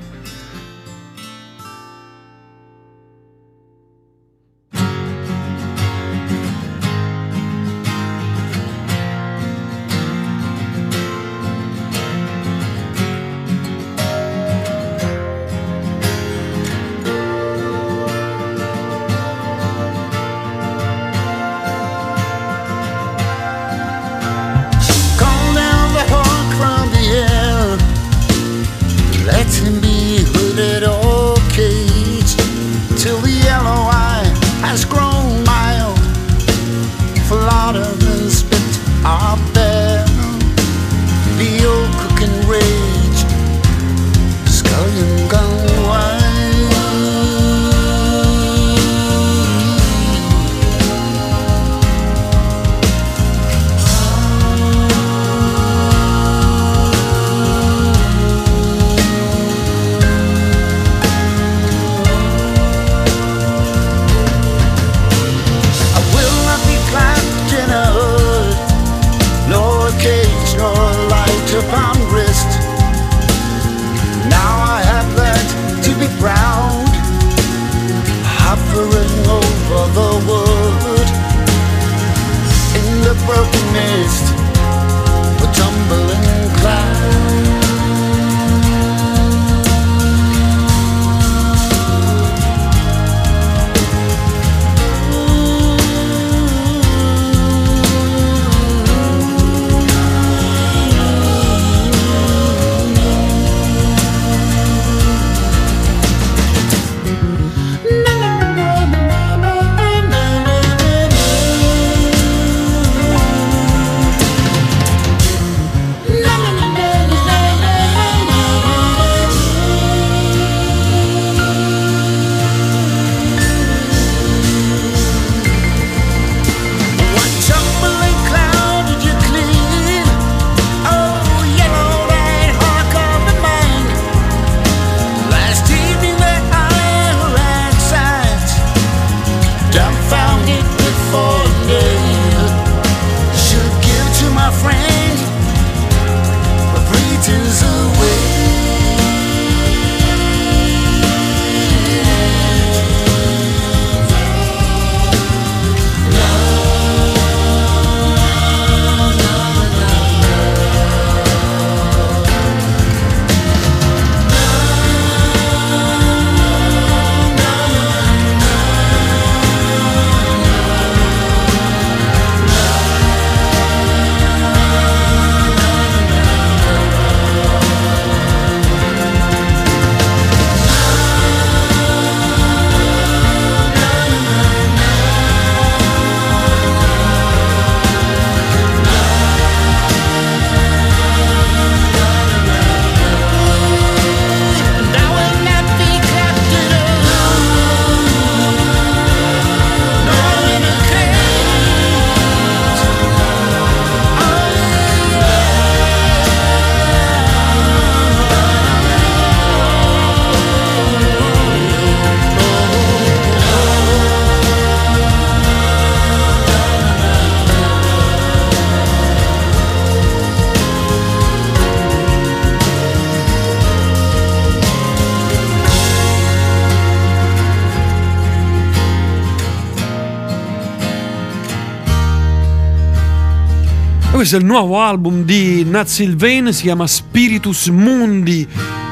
Questo è il nuovo album di Nat Sylvain, si chiama Spiritus Mundi,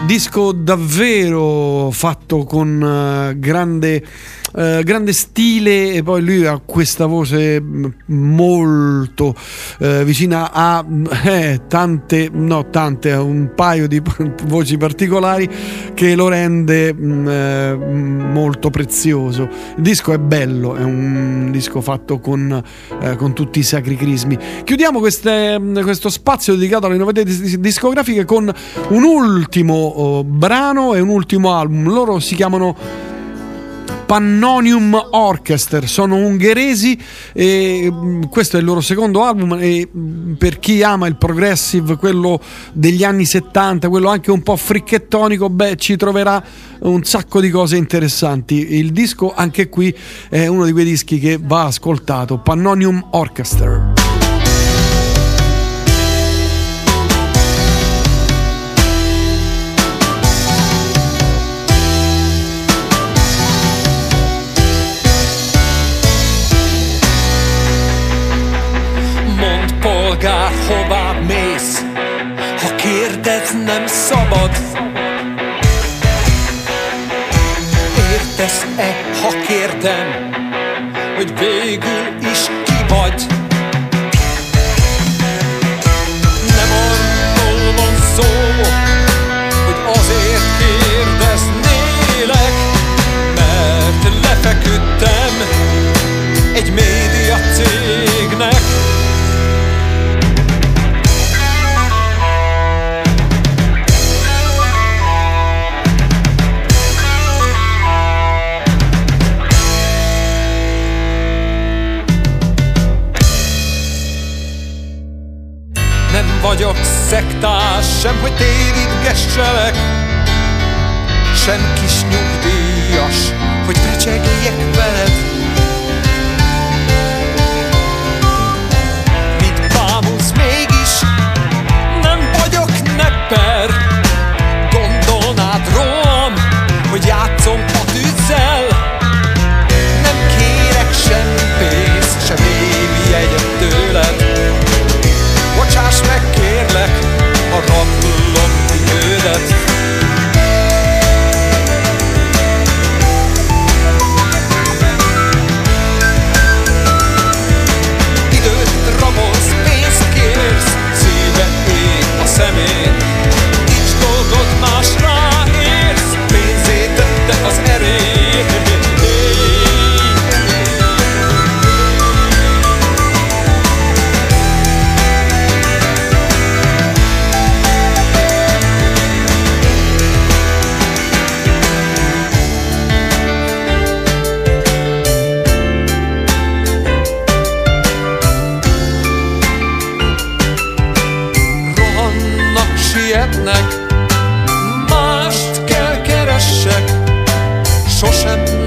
disco davvero fatto con eh, grande eh, grande stile e poi lui ha questa voce mm, molto eh, vicina a eh, tante, no tante, un paio di voci particolari che lo rende mm, eh, molto prezioso. Il disco è bello, è un disco fatto con, eh, con tutti i sacri crismi. Chiudiamo queste- questo spazio dedicato alle novità dis- discografiche con un ultimo oh, brano e un ultimo album. Loro si chiamano Pannonium Orchestra sono ungheresi e mm, questo è il loro secondo album e mm, per chi ama il progressive quello degli anni 70 quello anche un po' fricchettonico beh ci troverà un sacco di cose interessanti. Il disco anche qui è uno di quei dischi che va ascoltato Pannonium Orchestra nem szabad. Sem hogy térítgesselek Sem kis nyugdíjas, hogy recsegjek veled sietnek, mást kell keressek, sosem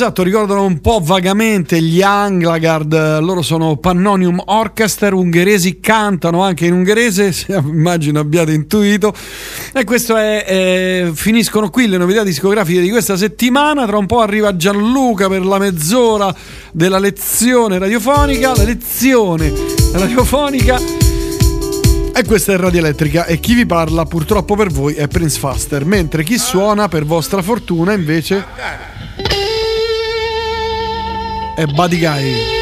esatto, ricordano un po' vagamente gli Anglagard, loro sono Pannonium Orchestra, ungheresi, cantano anche in ungherese, se- immagino abbiate intuito. E questo è, eh, finiscono qui le novità discografiche di questa settimana, tra un po' arriva Gianluca per la mezz'ora della lezione radiofonica, la lezione radiofonica. E questa è Radio Elettrica e chi vi parla purtroppo per voi è Prince Faster, mentre chi suona per vostra fortuna invece è Buddy Guy.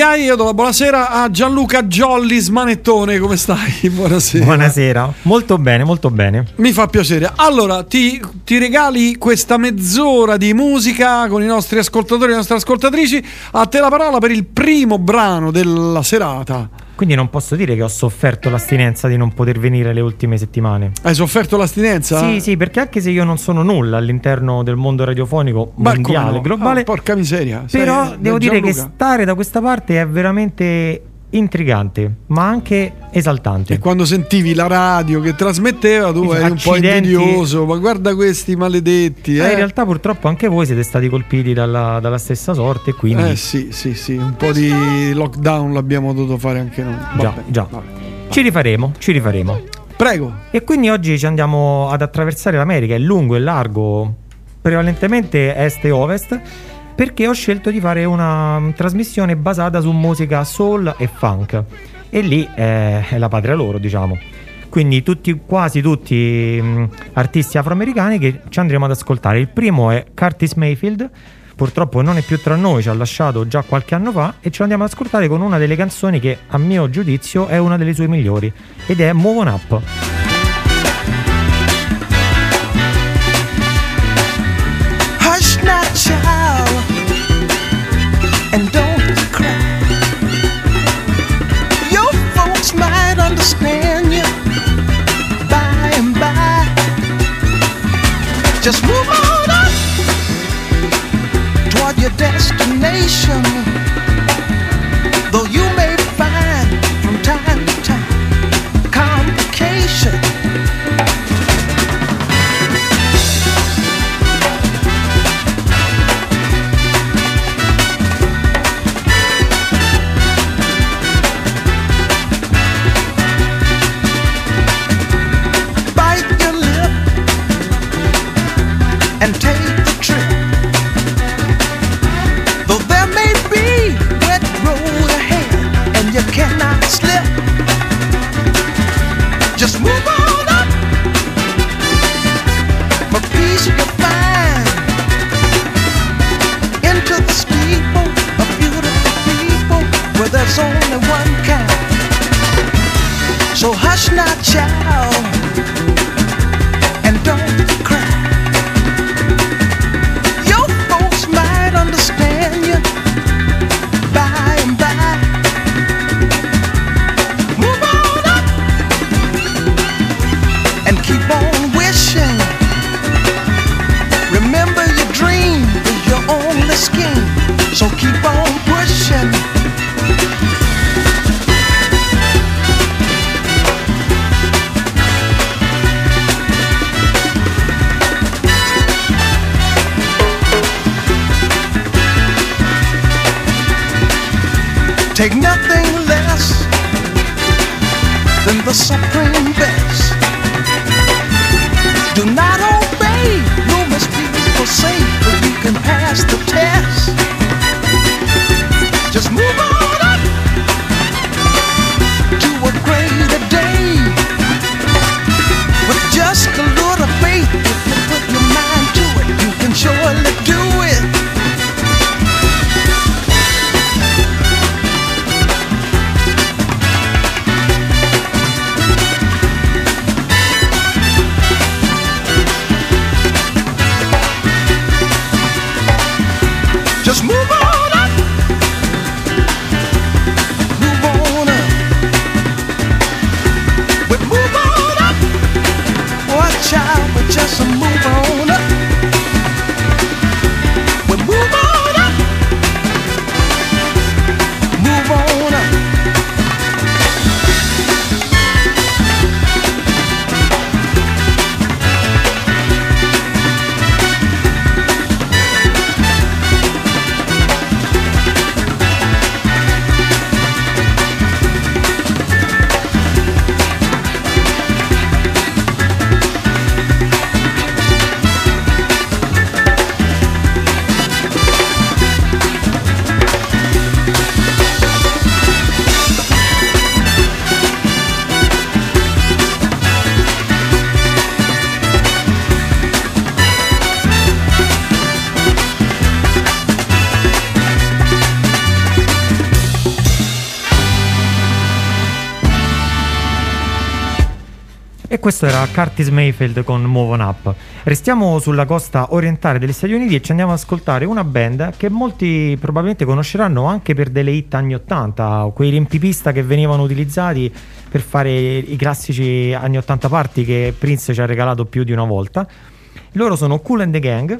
Guy, io do la buonasera a Gianluca Jolly Smanettone, come stai? Buonasera. Buonasera, molto bene, molto bene. Mi fa piacere. Allora, ti, ti regali questa mezz'ora di musica con i nostri ascoltatori e le nostre ascoltatrici. A te la parola per il primo brano della serata. Quindi non posso dire che ho sofferto l'astinenza di non poter venire le ultime settimane. Hai sofferto l'astinenza? Sì, sì, perché anche se io non sono nulla all'interno del mondo radiofonico Ma mondiale, no? globale, Ah, porca miseria. però devo dire che Gianluca. stare da questa parte è veramente intrigante, ma anche esaltante. E quando sentivi la radio che trasmetteva, tu eri un po' invidioso. Ma guarda questi maledetti. Eh, Eh, in realtà purtroppo anche voi siete stati colpiti dalla, dalla stessa sorte, quindi Eh, sì, sì, sì. Un po' di lockdown l'abbiamo dovuto fare anche noi. già, Vabbè, già. vabbè. Ci rifaremo, ci rifaremo. Prego. E quindi oggi ci andiamo ad attraversare l'America, è lungo e largo, prevalentemente est e ovest, perché ho scelto di fare una trasmissione basata su musica soul e funk. E lì eh, è la patria loro, diciamo. Quindi tutti, quasi tutti mh, artisti afroamericani che ci andremo ad ascoltare. Il primo è Curtis Mayfield, purtroppo non è più tra noi, ci ha lasciato già qualche anno fa e ce lo andiamo ad ascoltare con una delle canzoni che a mio giudizio è una delle sue migliori ed è Move On Up. Hush now, child, and don't Just move on up toward your destination. Questo era Curtis Mayfield con Move On Up. Restiamo sulla costa orientale degli Stati Uniti e ci andiamo ad ascoltare una band che molti probabilmente conosceranno anche per delle hit anni 80, quei riempipista che venivano utilizzati per fare i classici anni 80 party che Prince ci ha regalato più di una volta. Loro sono Cool and the Gang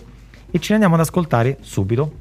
e ci andiamo ad ascoltare subito.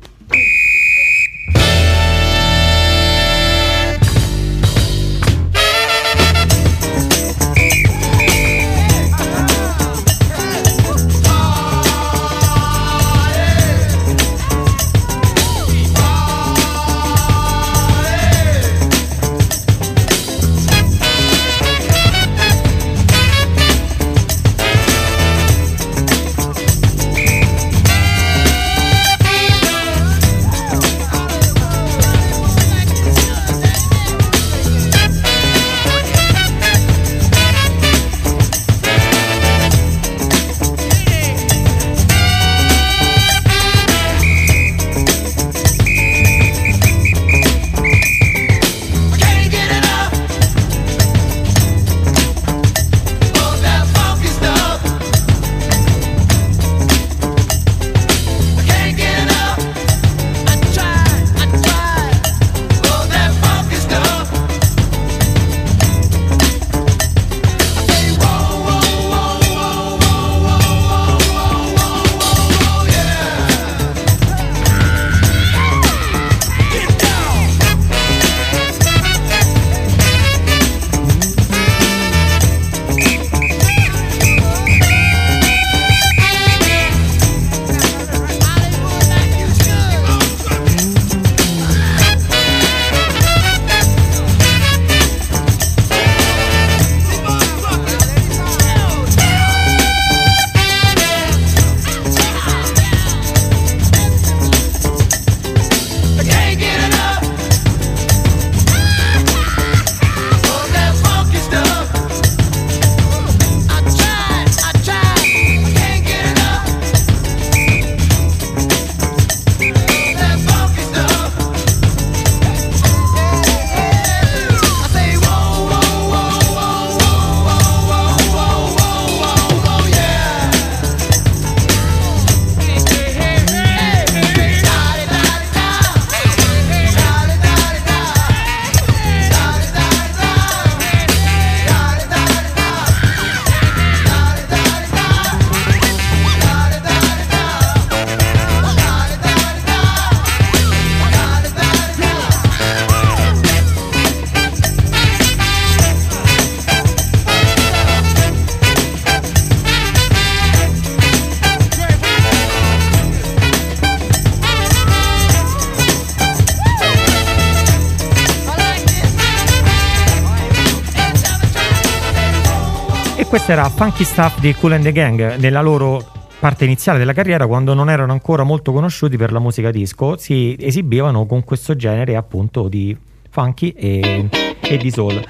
Questa era Funky Stuff di Cool and the Gang nella loro parte iniziale della carriera quando non erano ancora molto conosciuti per la musica disco si esibivano con questo genere appunto di funky e, e di soul.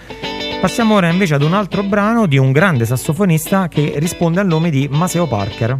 Passiamo ora invece ad un altro brano di un grande sassofonista che risponde al nome di Maseo Parker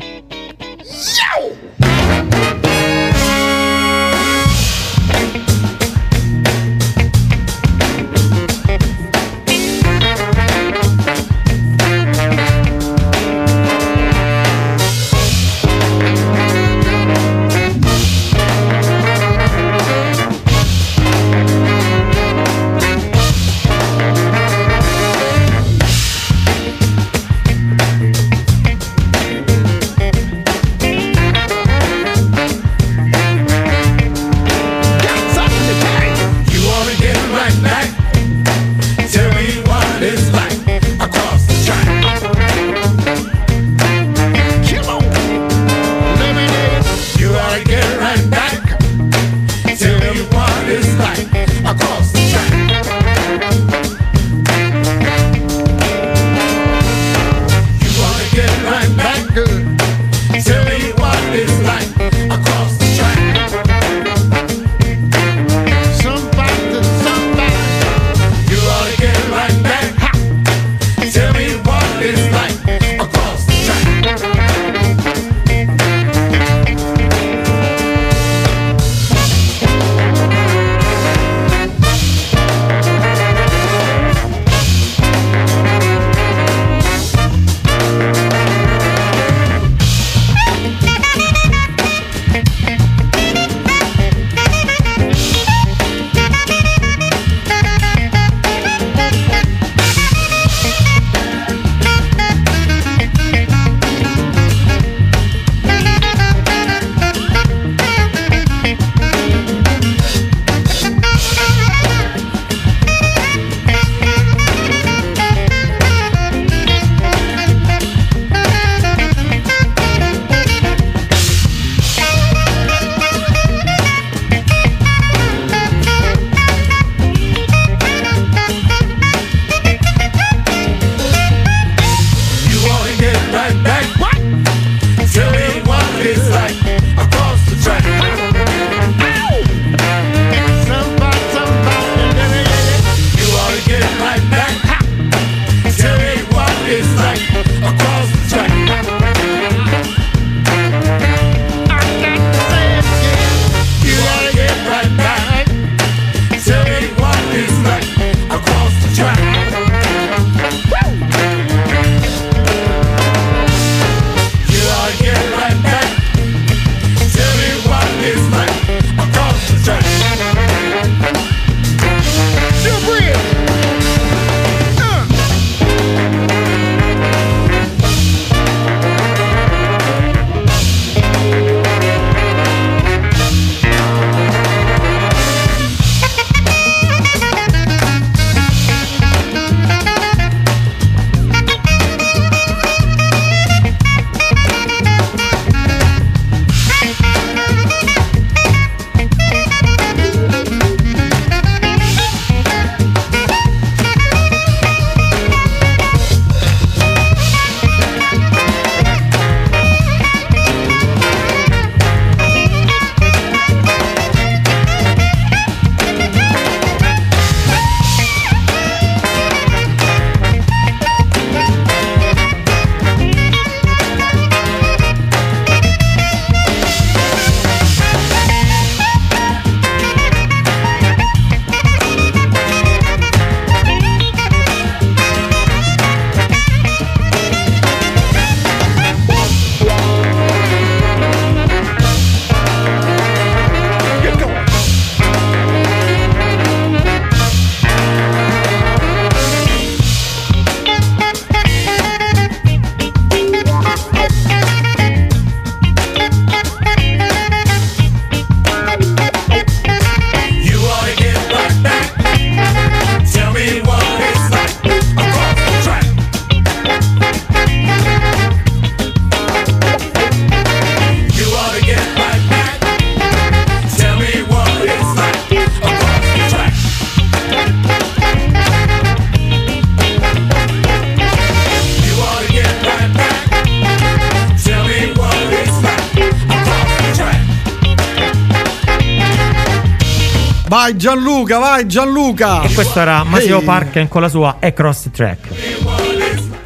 Gianluca, vai Gianluca. E questo era Maseo Ehi. Parken con la sua Across Track.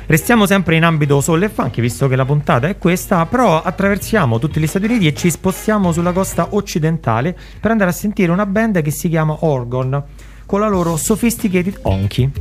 Restiamo sempre in ambito soul e funky, visto che la puntata è questa, però attraversiamo tutti gli Stati Uniti e ci spostiamo sulla costa occidentale per andare a sentire una band che si chiama Orgon, con la loro Sophisticated Honky.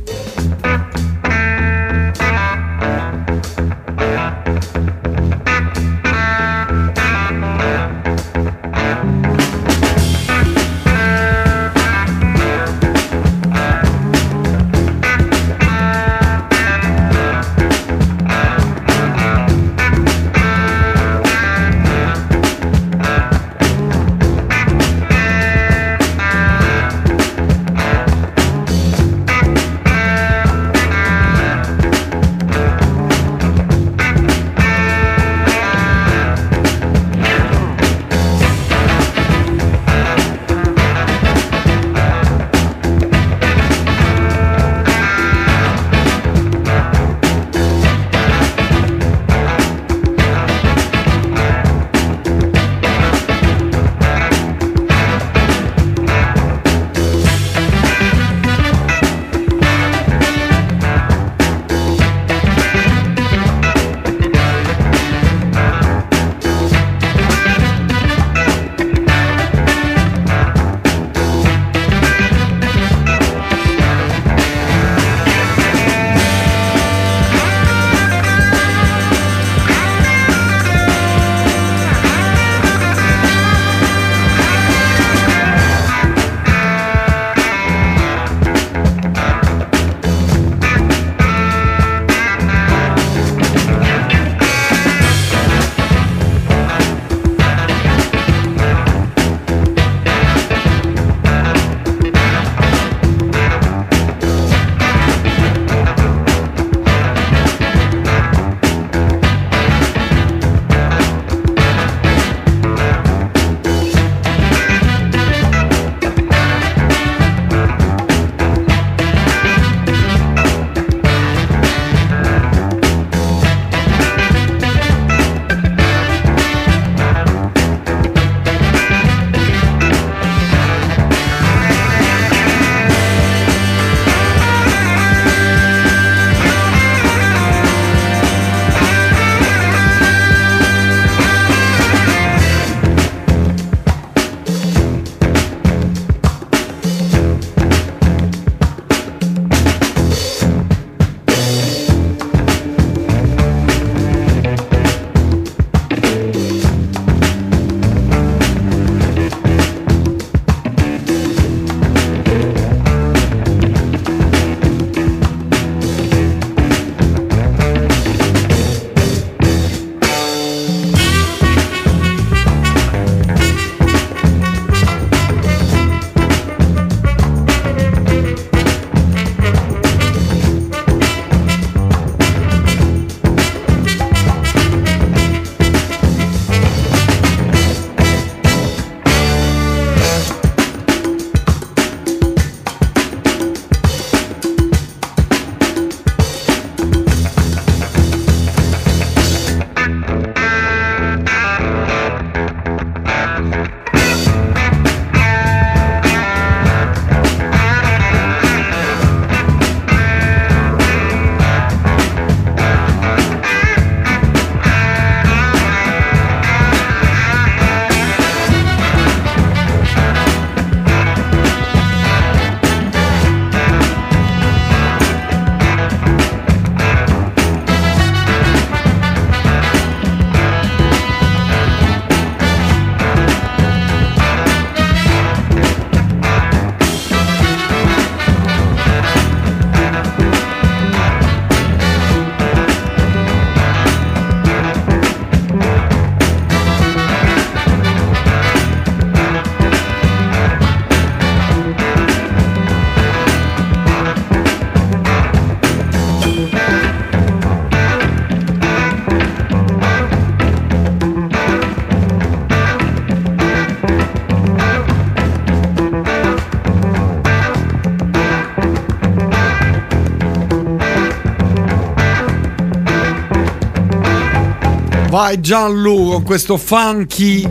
Vai Gianlu con questo funky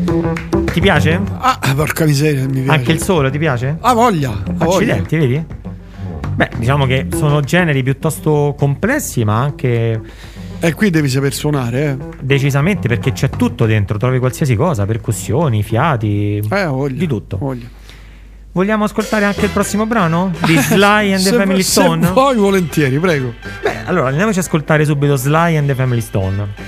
Ti piace? Ah, porca miseria, mi piace. Anche il solo ti piace? Ah, voglia. ah, voglia. Accidenti, vedi? Beh, diciamo che sono generi piuttosto complessi, ma anche E qui devi saper suonare, eh. decisamente perché c'è tutto dentro, trovi qualsiasi cosa, percussioni, fiati, Eh, di tutto. Vogliamo ascoltare anche il prossimo brano? Di Sly and the Se- Family se Stone? vuoi, volentieri, prego. Beh, allora andiamoci ad ascoltare subito Sly and the Family Stone.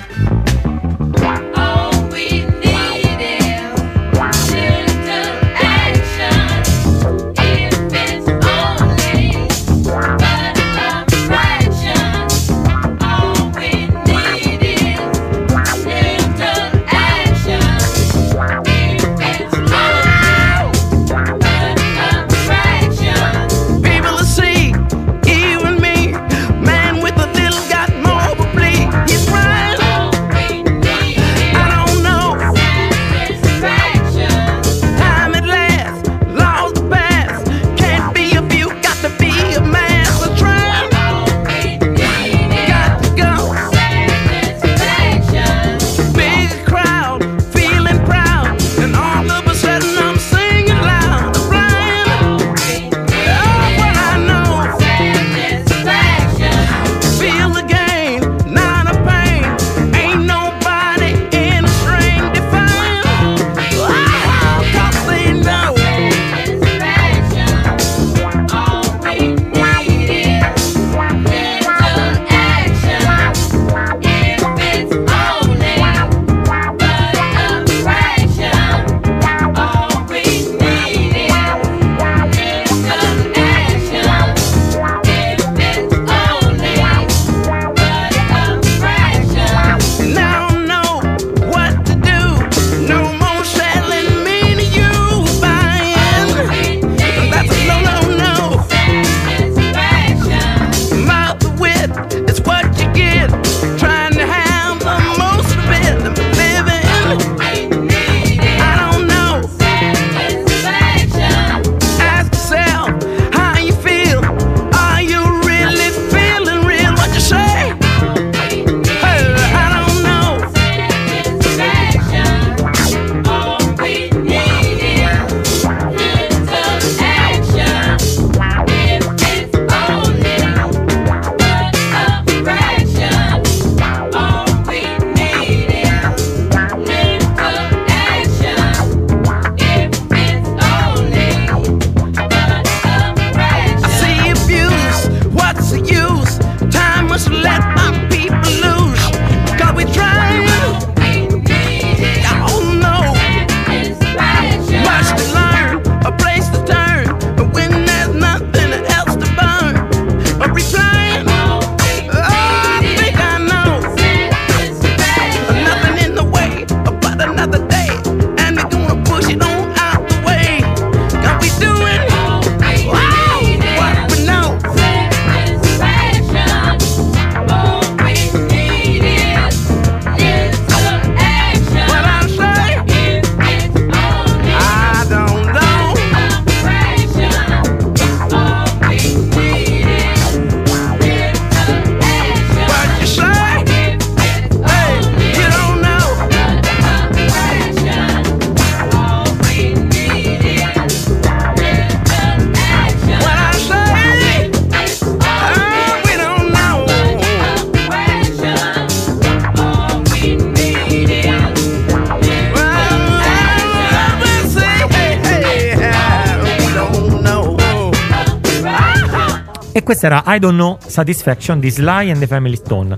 Questa era I Don't Know Satisfaction di Sly and the Family Stone.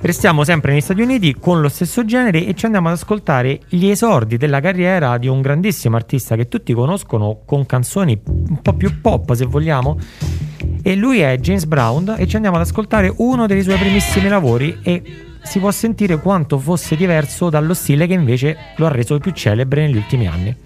Restiamo sempre negli Stati Uniti con lo stesso genere e ci andiamo ad ascoltare gli esordi della carriera di un grandissimo artista che tutti conoscono con canzoni un po' più pop se vogliamo. E lui è James Brown e ci andiamo ad ascoltare uno dei suoi primissimi lavori e si può sentire quanto fosse diverso dallo stile che invece lo ha reso più celebre negli ultimi anni.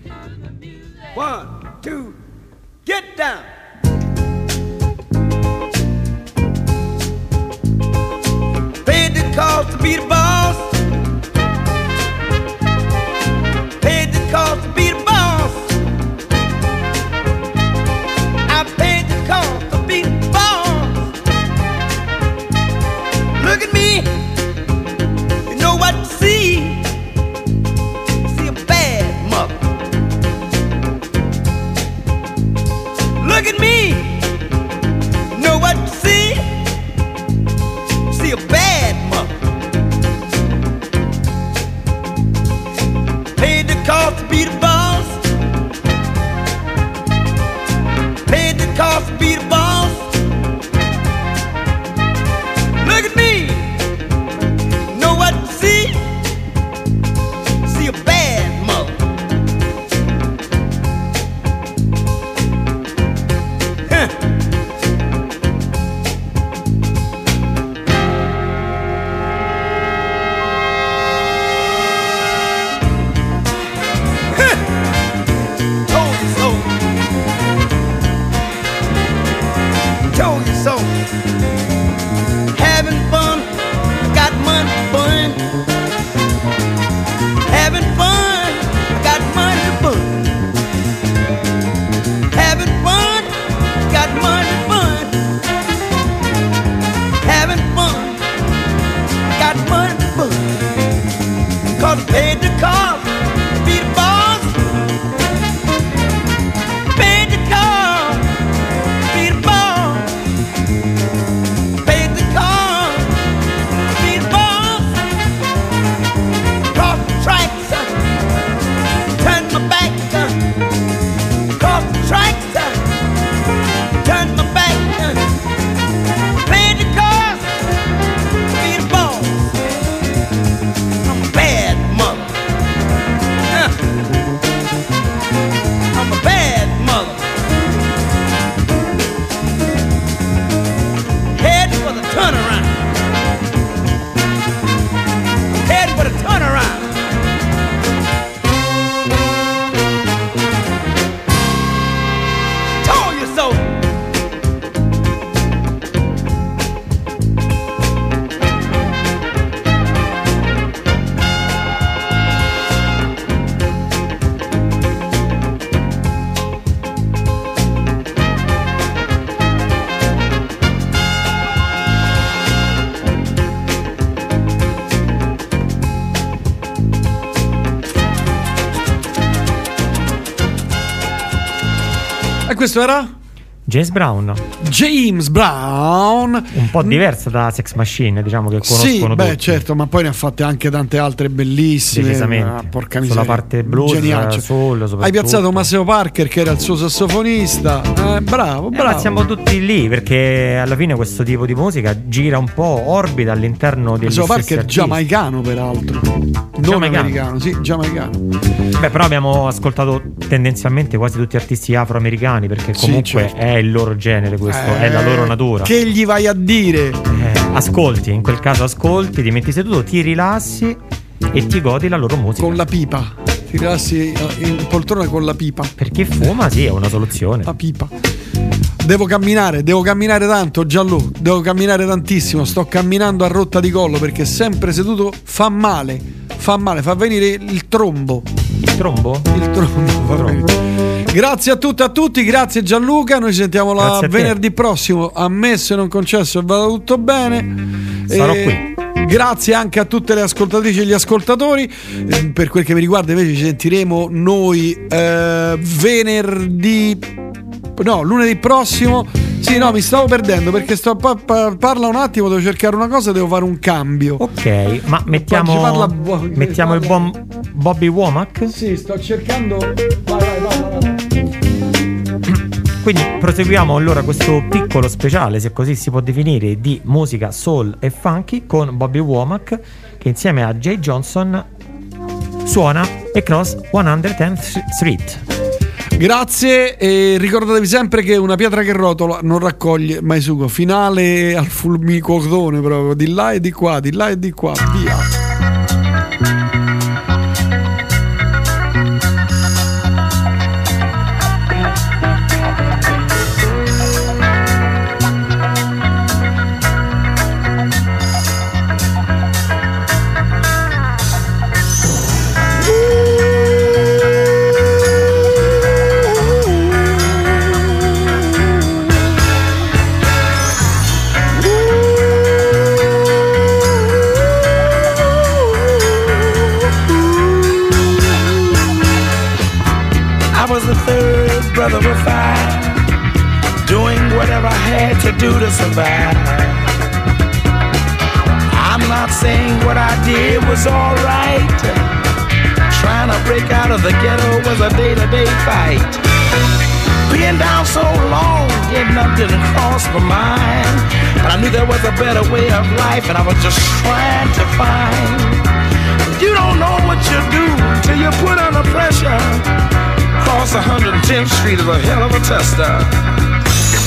Questo era? James Brown. James Brown. Un po' diversa da Sex Machine, diciamo che conoscono Sì, beh, tutti. certo, ma poi ne ha fatte anche tante altre bellissime. Decisamente. Ah, porca Sulla miseria. parte blues, soul, Hai piazzato Massimo Parker, che era il suo sassofonista. Eh, bravo, Eh, bravo. ma siamo tutti lì perché alla fine questo tipo di musica gira un po', orbita all'interno Massimo stessi Parker, artisti. giamaicano, peraltro. Non Giamaicano. americano, sì, giamaicano. Beh, però abbiamo ascoltato tendenzialmente quasi tutti artisti afroamericani perché Sì, comunque certo. è il loro genere questo, è la Eh, loro natura. Che gli vai a dire? Eh, ascolti, in quel caso ascolti, ti metti seduto, ti rilassi e ti godi la loro musica. Con la pipa. Ti rilassi eh, in poltrona con la pipa. Per chi fuma, sì, è una soluzione. La pipa. Devo camminare, devo camminare tanto, Gianlu. Devo camminare tantissimo. Sto camminando a rotta di collo perché sempre seduto fa male. Fa male, fa venire il trombo. Il trombo? Il trombo. fa venire. Grazie a tutte e a tutti, grazie Gianluca. Noi ci sentiamo la venerdì prossimo. A me, se non concesso, e vada tutto bene. Sarò E qui. Grazie anche a tutte le ascoltatrici e gli ascoltatori. Eh, Per quel che mi riguarda, invece, ci sentiremo noi eh, venerdì. No, lunedì prossimo. Sì, no, mi stavo perdendo perché sto pa- pa- parla un attimo, devo cercare una cosa, devo fare un cambio. Ok, ma mettiamo, parla bu- mettiamo il buon Bobby Womack? Sì, sto cercando. Vai, vai, vai. Quindi proseguiamo allora questo piccolo speciale, se così si può definire, di musica soul e funky con Bobby Womack che insieme a Jay Johnson suona Across 110th Street. Grazie e ricordatevi sempre che una pietra che rotola non raccoglie mai sugo. Finale al fulmicotone proprio, di là e di qua, di là e di qua, via. To survive. I'm not saying what I did was alright. Trying to break out of the ghetto was a day to day fight. Being down so long, getting up didn't cross my mind. But I knew there was a better way of life, and I was just trying to find. You don't know what you do till you put under pressure. Cross 110th Street is a hell of a tester.